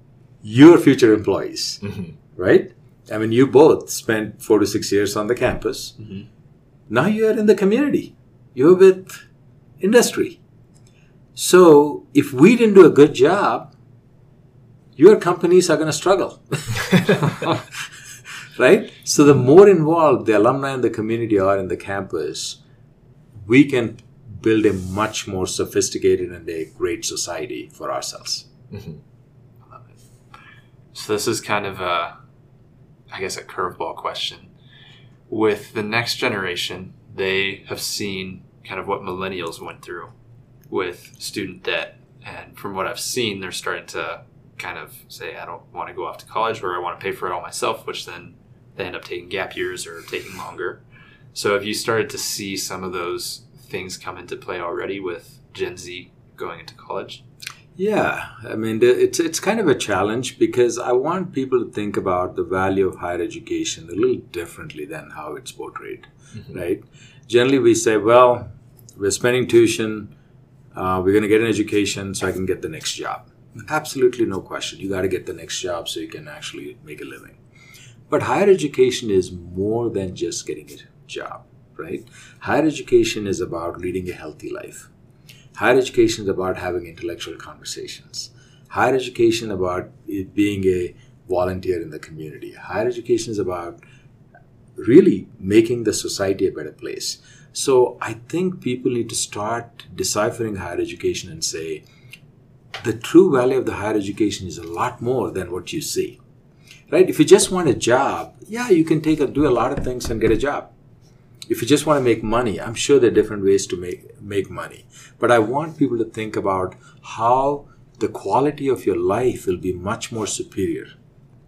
your future employees, mm-hmm. right? I mean, you both spent four to six years on the campus. Mm-hmm. Now you are in the community. You're with industry. So if we didn't do a good job, your companies are going to struggle. right? So the more involved the alumni and the community are in the campus, we can build a much more sophisticated and a great society for ourselves. Mm-hmm. So this is kind of a, I guess, a curveball question. With the next generation, they have seen kind of what millennials went through with student debt. And from what I've seen, they're starting to kind of say, I don't want to go off to college or I want to pay for it all myself, which then they end up taking gap years or taking longer. So have you started to see some of those things come into play already with Gen Z going into college? Yeah, I mean, it's it's kind of a challenge because I want people to think about the value of higher education a little differently than how it's portrayed, mm-hmm. right? Generally, we say, well, we're spending tuition, uh, we're going to get an education so I can get the next job. Absolutely no question. You got to get the next job so you can actually make a living. But higher education is more than just getting a job, right? Higher education is about leading a healthy life Higher education is about having intellectual conversations. Higher education about being a volunteer in the community. Higher education is about really making the society a better place. So I think people need to start deciphering higher education and say the true value of the higher education is a lot more than what you see. Right? If you just want a job, yeah, you can take a, do a lot of things and get a job if you just want to make money, I'm sure there are different ways to make, make money. But I want people to think about how the quality of your life will be much more superior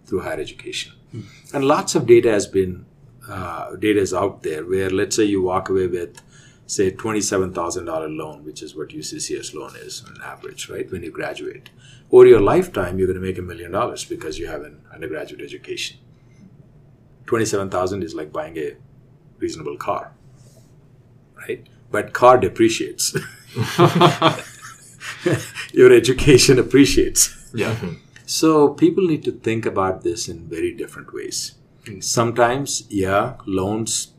through higher education. Mm. And lots of data has been, uh, data is out there where let's say you walk away with, say, $27,000 loan, which is what UCCS loan is on average, right, when you graduate. Over your lifetime, you're going to make a million dollars because you have an undergraduate education. 27,000 is like buying a reasonable car, right? But car depreciates. Your education appreciates. Yeah. Mm-hmm. So people need to think about this in very different ways. Mm. Sometimes, yeah, loans.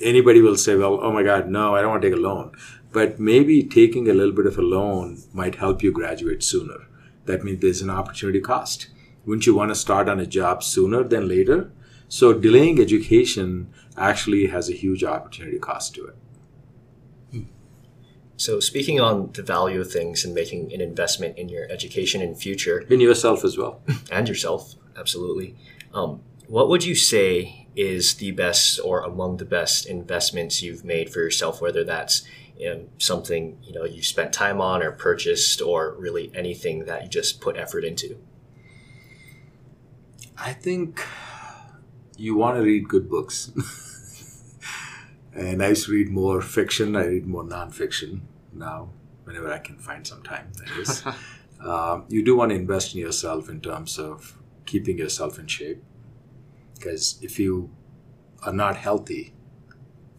Anybody will say, "Well, oh my God, no, I don't want to take a loan." But maybe taking a little bit of a loan might help you graduate sooner. That means there's an opportunity cost. Wouldn't you want to start on a job sooner than later? So delaying education actually has a huge opportunity cost to it. So, speaking on the value of things and making an investment in your education and future, in yourself as well, and yourself, absolutely. Um, What would you say is the best or among the best investments you've made for yourself, whether that's something you know you spent time on or purchased or really anything that you just put effort into? I think you want to read good books. and I used to read more fiction. I read more nonfiction now, whenever I can find some time, that is. um, you do want to invest in yourself in terms of keeping yourself in shape. Because if you are not healthy,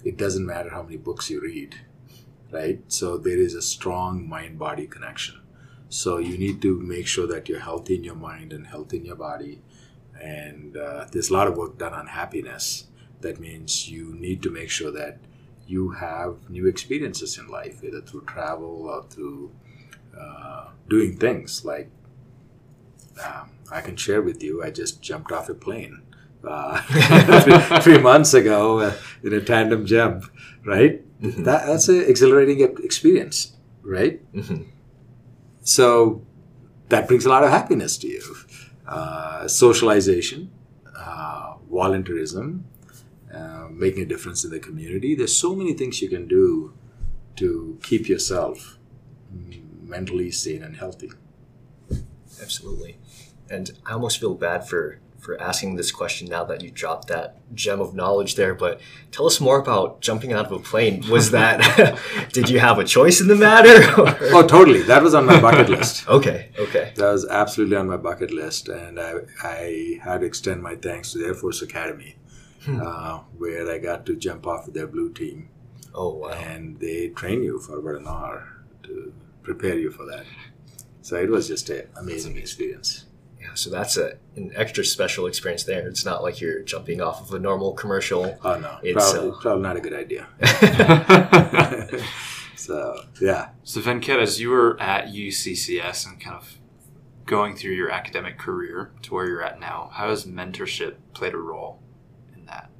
it doesn't matter how many books you read, right? So there is a strong mind body connection. So you need to make sure that you're healthy in your mind and healthy in your body. And uh, there's a lot of work done on happiness. That means you need to make sure that you have new experiences in life, either through travel or through uh, doing things like um, I can share with you. I just jumped off a plane uh, three, three, months ago uh, in a tandem jump, right? Mm-hmm. That, that's an exhilarating experience, right? Mm-hmm. So that brings a lot of happiness to you. Uh, socialization, uh, volunteerism, uh, making a difference in the community. There's so many things you can do to keep yourself mentally sane and healthy. Absolutely. And I almost feel bad for for asking this question now that you dropped that gem of knowledge there. But tell us more about jumping out of a plane. Was that, did you have a choice in the matter? oh, totally. That was on my bucket list. okay, okay. That was absolutely on my bucket list. And I, I had to extend my thanks to the Air Force Academy, hmm. uh, where I got to jump off with their blue team. Oh, wow. And they train you for about an hour to prepare you for that. So it was just an amazing experience. Yeah, so that's a, an extra special experience there. It's not like you're jumping off of a normal commercial. Oh no, it's probably, uh, probably not a good idea. so yeah. So Venkat, as you were at UCCS and kind of going through your academic career to where you're at now, how has mentorship played a role in that?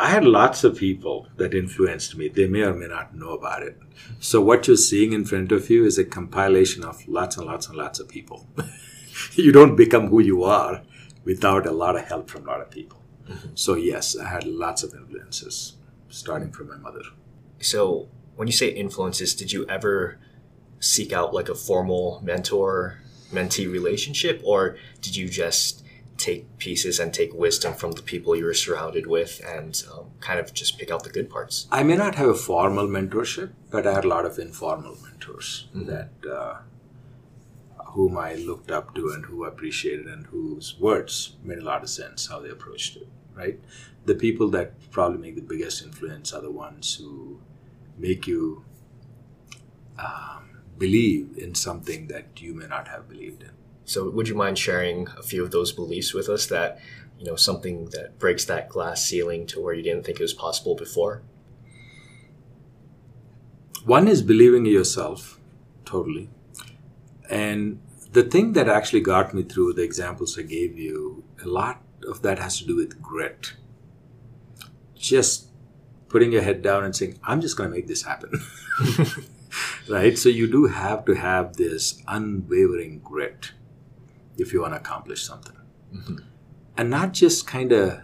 I had lots of people that influenced me. They may or may not know about it. So what you're seeing in front of you is a compilation of lots and lots and lots of people. you don't become who you are without a lot of help from a lot of people. Mm-hmm. So yes, I had lots of influences, starting from my mother. So when you say influences, did you ever seek out like a formal mentor mentee relationship, or did you just take pieces and take wisdom from the people you were surrounded with and um, kind of just pick out the good parts? I may not have a formal mentorship, but I had a lot of informal mentors mm-hmm. that uh, whom I looked up to and who appreciated and whose words made a lot of sense how they approached it. Right, the people that probably make the biggest influence are the ones who make you um, believe in something that you may not have believed in. So, would you mind sharing a few of those beliefs with us that, you know, something that breaks that glass ceiling to where you didn't think it was possible before? One is believing in yourself totally. And the thing that actually got me through the examples I gave you, a lot of that has to do with grit. Just putting your head down and saying, I'm just going to make this happen. right? So you do have to have this unwavering grit if you want to accomplish something. Mm-hmm. And not just kind of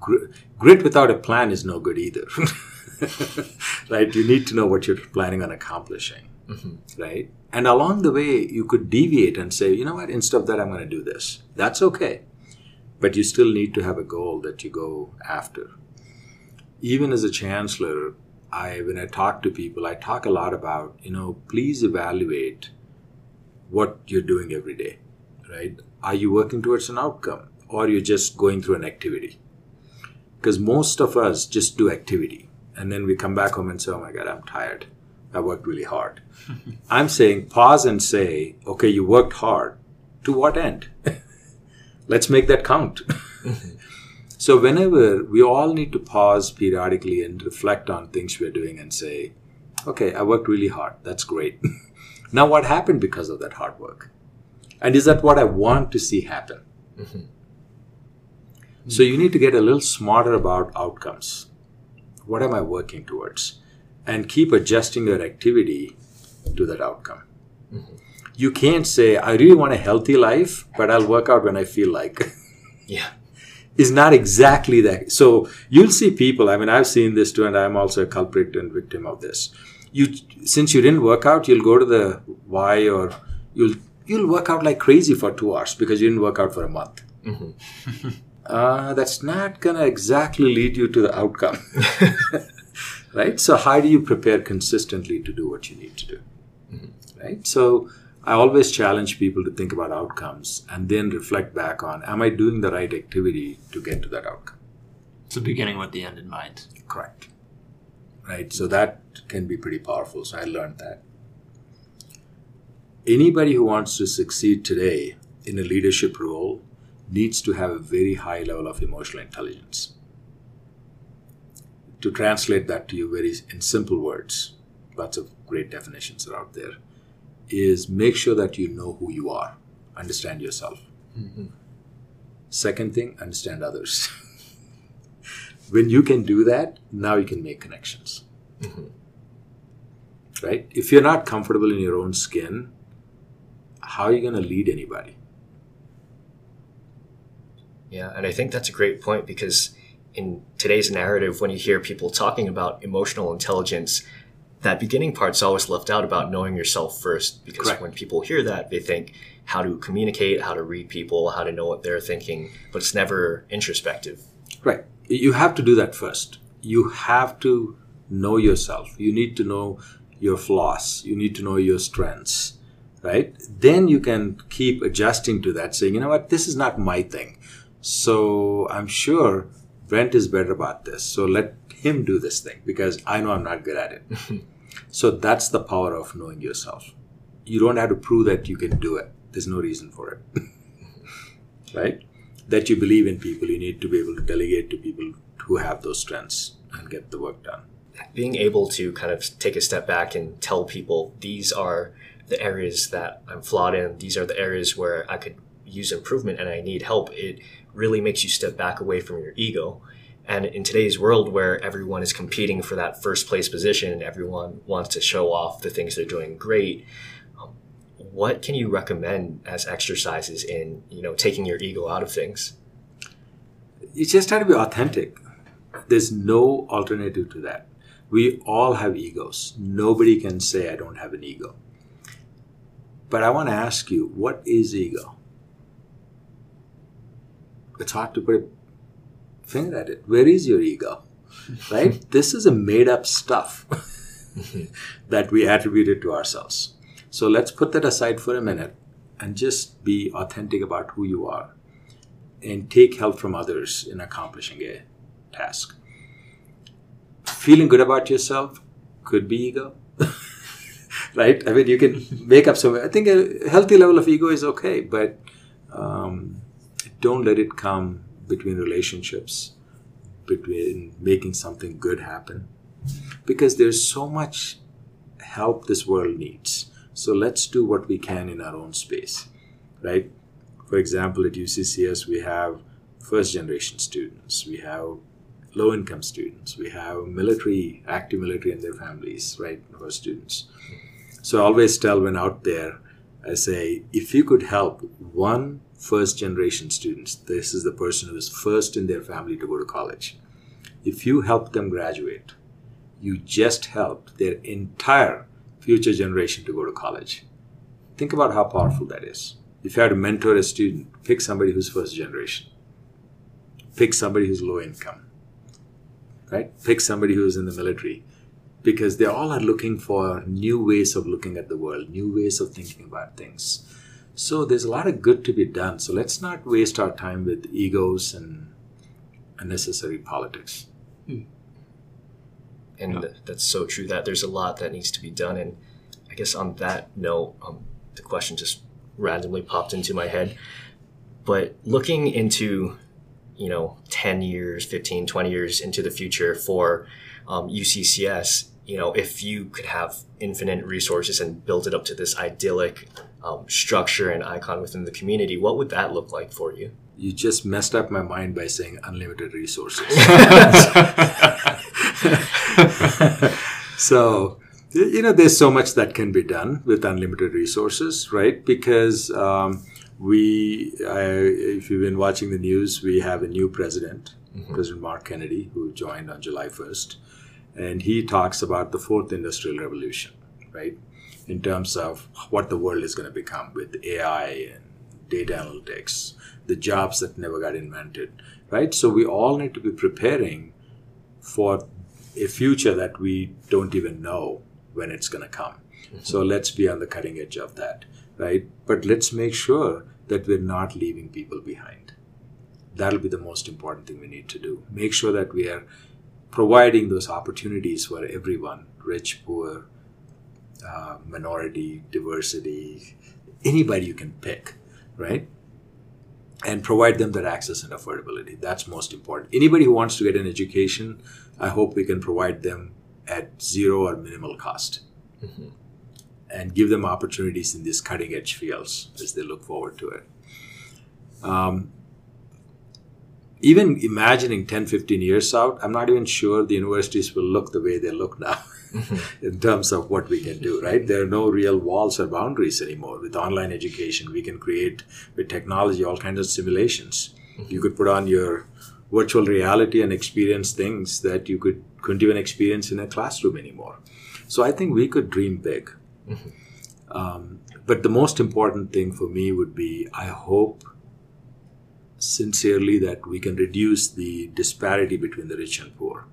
gr- grit without a plan is no good either. right? You need to know what you're planning on accomplishing. Mm-hmm. Right? And along the way, you could deviate and say, you know what, instead of that, I'm going to do this. That's okay. But you still need to have a goal that you go after. Even as a chancellor, I when I talk to people, I talk a lot about, you know, please evaluate what you're doing every day right? Are you working towards an outcome or you're just going through an activity? Because most of us just do activity and then we come back home and say, oh my God, I'm tired. I worked really hard. I'm saying pause and say, okay, you worked hard. To what end? Let's make that count. so, whenever we all need to pause periodically and reflect on things we're doing and say, okay, I worked really hard. That's great. now, what happened because of that hard work? And is that what I want to see happen? Mm-hmm. So you need to get a little smarter about outcomes. What am I working towards? And keep adjusting your activity to that outcome. Mm-hmm. You can't say, I really want a healthy life, but I'll work out when I feel like. Yeah. is not exactly that. So you'll see people. I mean, I've seen this too, and I'm also a culprit and victim of this. You, since you didn't work out, you'll go to the Y or you'll you'll work out like crazy for two hours because you didn't work out for a month. uh, that's not gonna exactly lead you to the outcome, right? So how do you prepare consistently to do what you need to do, right? So I always challenge people to think about outcomes and then reflect back on am I doing the right activity to get to that outcome? So beginning with the end in mind. Correct. Right. So that can be pretty powerful. So I learned that. Anybody who wants to succeed today in a leadership role needs to have a very high level of emotional intelligence. To translate that to you very in simple words, lots of great definitions are out there is make sure that you know who you are, understand yourself. Mm-hmm. Second thing, understand others. when you can do that, now you can make connections. Mm-hmm. Right? If you're not comfortable in your own skin, how are you going to lead anybody? Yeah, and I think that's a great point because in today's narrative, when you hear people talking about emotional intelligence, that beginning part's always left out about knowing yourself first. Because Correct. when people hear that, they think how to communicate, how to read people, how to know what they're thinking, but it's never introspective. Right. You have to do that first. You have to know yourself. You need to know your flaws. You need to know your strengths. Right? Then you can keep adjusting to that, saying, you know what, this is not my thing. So I'm sure Brent is better about this. So let him do this thing because I know I'm not good at it. so that's the power of knowing yourself. You don't have to prove that you can do it. There's no reason for it. right? That you believe in people, you need to be able to delegate to people who have those strengths and get the work done. Being able to kind of take a step back and tell people these are the areas that I'm flawed in, these are the areas where I could use improvement and I need help, it really makes you step back away from your ego. And in today's world where everyone is competing for that first place position and everyone wants to show off the things they're doing great, um, what can you recommend as exercises in, you know, taking your ego out of things? You just have to be authentic. There's no alternative to that. We all have egos. Nobody can say, I don't have an ego. But I want to ask you, what is ego? It's hard to put a finger at it. Where is your ego? Right? this is a made up stuff that we attributed to ourselves. So let's put that aside for a minute and just be authentic about who you are and take help from others in accomplishing a task. Feeling good about yourself could be ego. right? I mean, you can make up some. I think a healthy level of ego is okay, but um, don't let it come between relationships, between making something good happen, because there's so much help this world needs. So let's do what we can in our own space, right? For example, at UCCS, we have first generation students, we have low income students, we have military, active military and their families, right, for students. So I always tell when out there, I say, if you could help one first generation students, this is the person who is first in their family to go to college. If you help them graduate, you just helped their entire future generation to go to college. Think about how powerful that is. If you had to mentor a student, pick somebody who's first generation. Pick somebody who's low income. Right? Pick somebody who's in the military. Because they all are looking for new ways of looking at the world, new ways of thinking about things. So there's a lot of good to be done. So let's not waste our time with egos and unnecessary politics. and Yeah. th- that's so true that there's a lot that needs to be done and i guess on that note um, the question just randomly popped into my head but looking into you know 10 years 15 20 years into the future for um, uccs you know if you could have infinite resources and build it up to this idyllic um, structure and icon within the community what would that look like for you You just messed up my mind by saying unlimited resources. so you know, there's so much that can be done with unlimited resources, right? Because um, we, I, if you've been watching the news, we have a new president, President Mark Kennedy, who joined on July 1st. And he talks about the fourth industrial revolution, right? In terms of what the world is going to become with AI and data analytics, the jobs that never got invented, right? So we all need to be preparing for a future that we don't even know when it's going to come. Mm-hmm. So let's be on the cutting edge of that, right? But let's make sure that we're not leaving people behind. That'll be the most important thing we need to do. Make sure that we are providing those opportunities for everyone rich, poor, uh, minority, diversity, anybody you can pick, right? And provide them that access and affordability. That's most important. Anybody who wants to get an education, I hope we can provide them at zero or minimal cost and give them opportunities in these cutting edge fields as they look forward to it. Um, even imagining 10, 15 years out, I'm not even sure the universities will look the way they look now in terms of what we can do, right? There are no real walls or boundaries anymore. With online education, we can create with technology all kinds of simulations. You could put on your virtual reality and experience things that you could couldn't even experience in a classroom anymore. So I think we could dream big. Um, but the most important thing for me would be I hope sincerely that we can reduce the disparity between the rich and poor.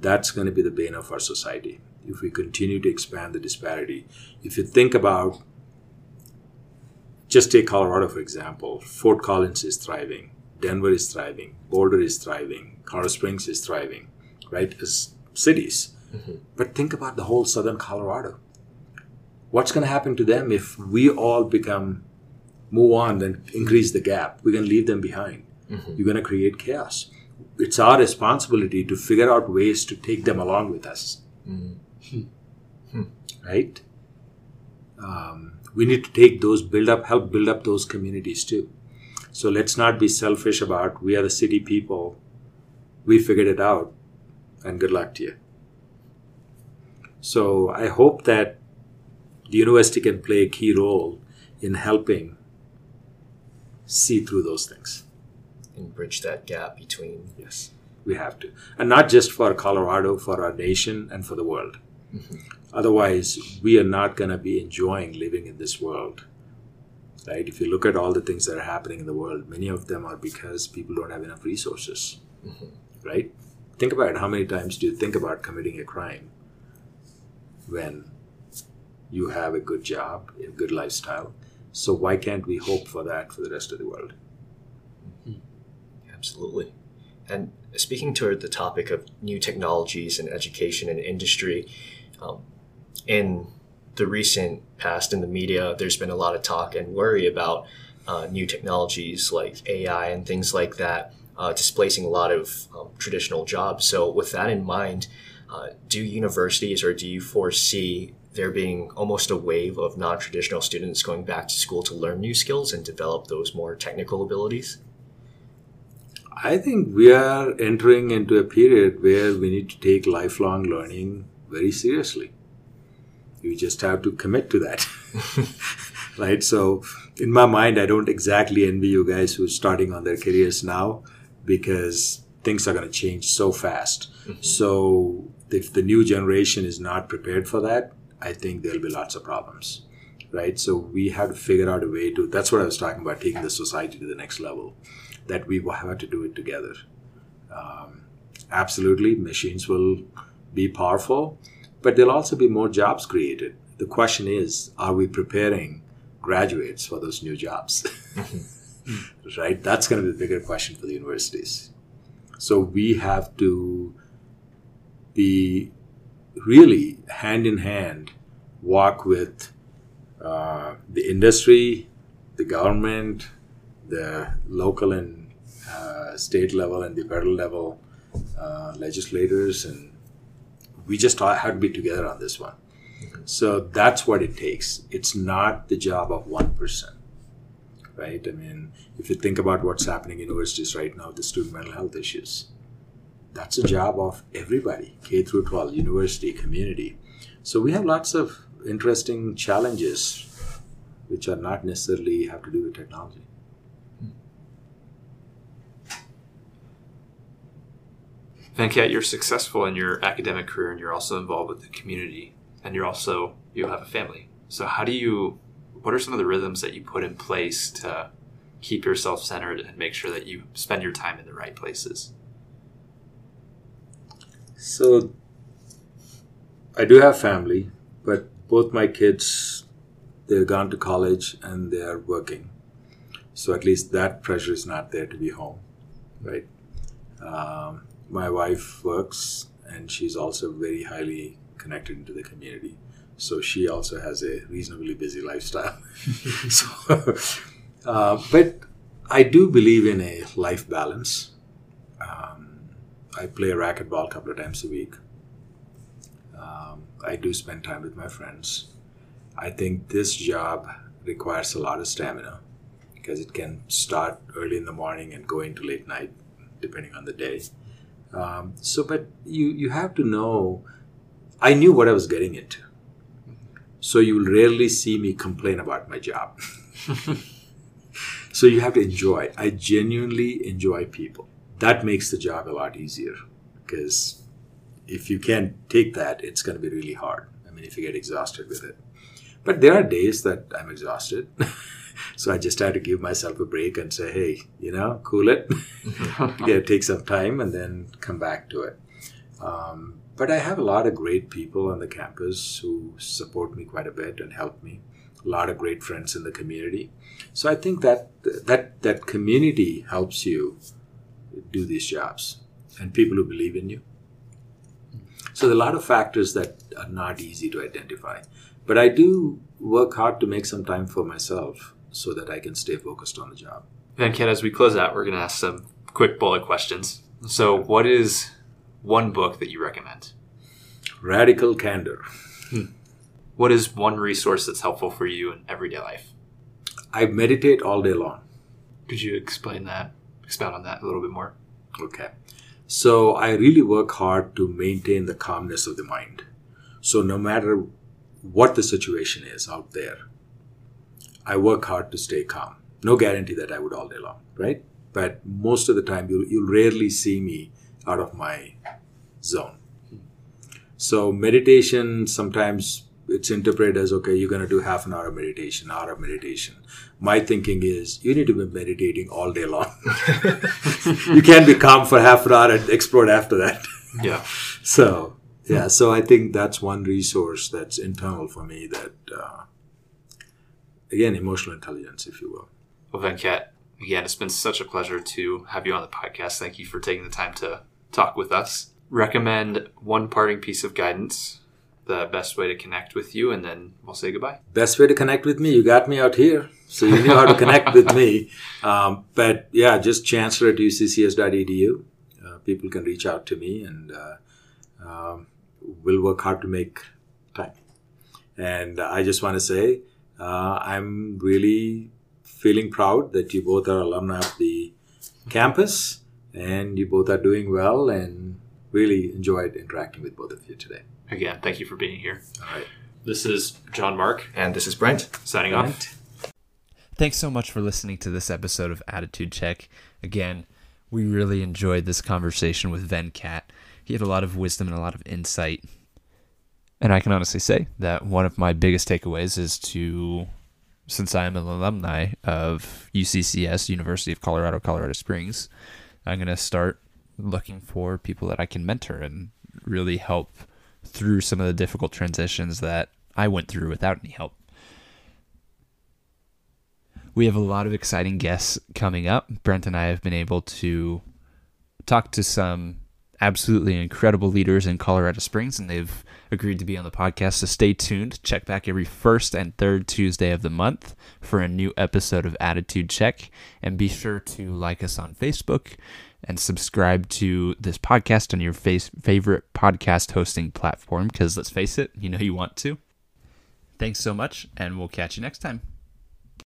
That's going to be the bane of our society if we continue to expand the disparity. If you think about, just take Colorado for example, Fort Collins is thriving, Denver is thriving, Boulder is thriving, Colorado Springs is thriving, right? As cities. Mm-hmm. But think about the whole southern Colorado. What's going to happen to them if we all become move on and increase the gap? We're going to leave them behind. Mm-hmm. You're going to create chaos. It's our responsibility to figure out ways to take them along with us. Mm-hmm. Hmm. Hmm. Hmm. Right? Um, we need to take those, build up, help build up those communities too. So let's not be selfish about we are the city people. We figured it out, and good luck to you. So I hope that the university can play a key role in helping see through those things. And bridge that gap between. Yes, we have to. And not just for Colorado, for our nation and for the world. Mm-hmm. Otherwise, we are not going to be enjoying living in this world. Right? If you look at all the things that are happening in the world, many of them are because people don't have enough resources. Mm-hmm. Right? Think about it. How many times do you think about committing a crime when you have a good job, a good lifestyle? So why can't we hope for that for the rest of the world? Absolutely. And speaking toward the topic of new technologies in education and industry, um, in the recent past in the media, there's been a lot of talk and worry about uh, new technologies like AI and things like that uh, displacing a lot of um, traditional jobs. So, with that in mind, uh, do universities or do you foresee there being almost a wave of non traditional students going back to school to learn new skills and develop those more technical abilities? I think we are entering into a period where we need to take lifelong learning very seriously. You just have to commit to that. right? So, in my mind, I don't exactly envy you guys who are starting on their careers now because things are going to change so fast. Mm-hmm. So, if the new generation is not prepared for that, I think there'll be lots of problems. Right? So, we have to figure out a way to, that's what I was talking about, taking the society to the next level, that we will have to do it together. Um, absolutely, machines will be powerful, but there'll also be more jobs created. The question is, are we preparing graduates for those new jobs? right? That's going to be the bigger question for the universities. So we have to be really hand in hand, walk with uh, the industry, the government, the local and uh, state level and the federal level uh, legislators, and we just have to be together on this one. So that's what it takes. It's not the job of one person, right? I mean, if you think about what's happening in universities right now, the student mental health issues, that's a job of everybody, K through 12, university, community. So we have lots of interesting challenges which are not necessarily have to do with technology. Venkat, you're successful in your academic career and you're also involved with the community and you're also, you have a family. So how do you, what are some of the rhythms that you put in place to keep yourself centered and make sure that you spend your time in the right places? So I do have family, but both my kids, they've gone to college and they are working. So at least that pressure is not there to be home, right? Um, my wife works and she's also very highly connected into the community. So she also has a reasonably busy lifestyle. so, uh, but I do believe in a life balance. I play racquetball a couple of times a week. Um, I do spend time with my friends. I think this job requires a lot of stamina because it can start early in the morning and go into late night, depending on the day. Um, so, but you you have to know. I knew what I was getting into, so you will rarely see me complain about my job. so you have to enjoy. I genuinely enjoy people. That makes the job a lot easier because if you can't take that, it's going to be really hard. I mean, if you get exhausted with it. But there are days that I'm exhausted. so I just had to give myself a break and say, hey, you know, cool it. yeah, take some time and then come back to it. Um, but I have a lot of great people on the campus who support me quite a bit and help me. A lot of great friends in the community. So I think that that that community helps you do these jobs and people who believe in you. So there are a lot of factors that are not easy to identify. But I do work hard to make some time for myself so that I can stay focused on the job. Venkat, as we close out, we're going to ask some quick bullet questions. So, what is one book that you recommend? Radical Candor. Hmm. What is one resource that's helpful for you in everyday life? I meditate all day long. Could you explain that, expound on that a little bit more? Okay. So I really work hard to maintain the calmness of the mind. So no matter what the situation is out there, I work hard to stay calm. No guarantee that I would all day long, right? But most of the time, you'll, you'll rarely see me out of my zone. So meditation sometimes it's interpreted as okay, you're going to do half an hour of meditation, hour of meditation. My thinking is you need to be meditating all day long. you can't be calm for half an hour and explode after that. Yeah. so yeah, so I think that's one resource that's internal for me. That uh, again, emotional intelligence, if you will. Well, Venkat, again, it's been such a pleasure to have you on the podcast. Thank you for taking the time to talk with us. Recommend one parting piece of guidance the best way to connect with you, and then we'll say goodbye. Best way to connect with me, you got me out here, so you know how to connect with me. Um, but yeah, just chancellor at uccs.edu. Uh, people can reach out to me, and uh, um, we'll work hard to make time. And I just want to say, uh, I'm really feeling proud that you both are alumni of the campus, and you both are doing well, and really enjoyed interacting with both of you today. Again, thank you for being here. All right. This is John Mark And this is Brent. signing off. Thanks so much for listening to this episode of Attitude Check. Again, we really enjoyed this conversation with Venkat. He had a lot of wisdom and a lot of insight. And I can honestly say that one of my biggest takeaways is to, since I am an alumni of UCCS, University of Colorado, Colorado Springs, I'm going to start looking for people that I can mentor and really help through some of the difficult transitions that I went through without any help. We have a lot of exciting guests coming up. Brent and I have been able to talk to some absolutely incredible leaders in Colorado Springs, and they've agreed to be on the podcast. So stay tuned. Check back every first and third Tuesday of the month for a new episode of Attitude Check. And be sure to like us on Facebook and subscribe to this podcast on your face, favorite podcast hosting platform because let's face it, you know you want to. Thanks so much, and we'll catch you next time.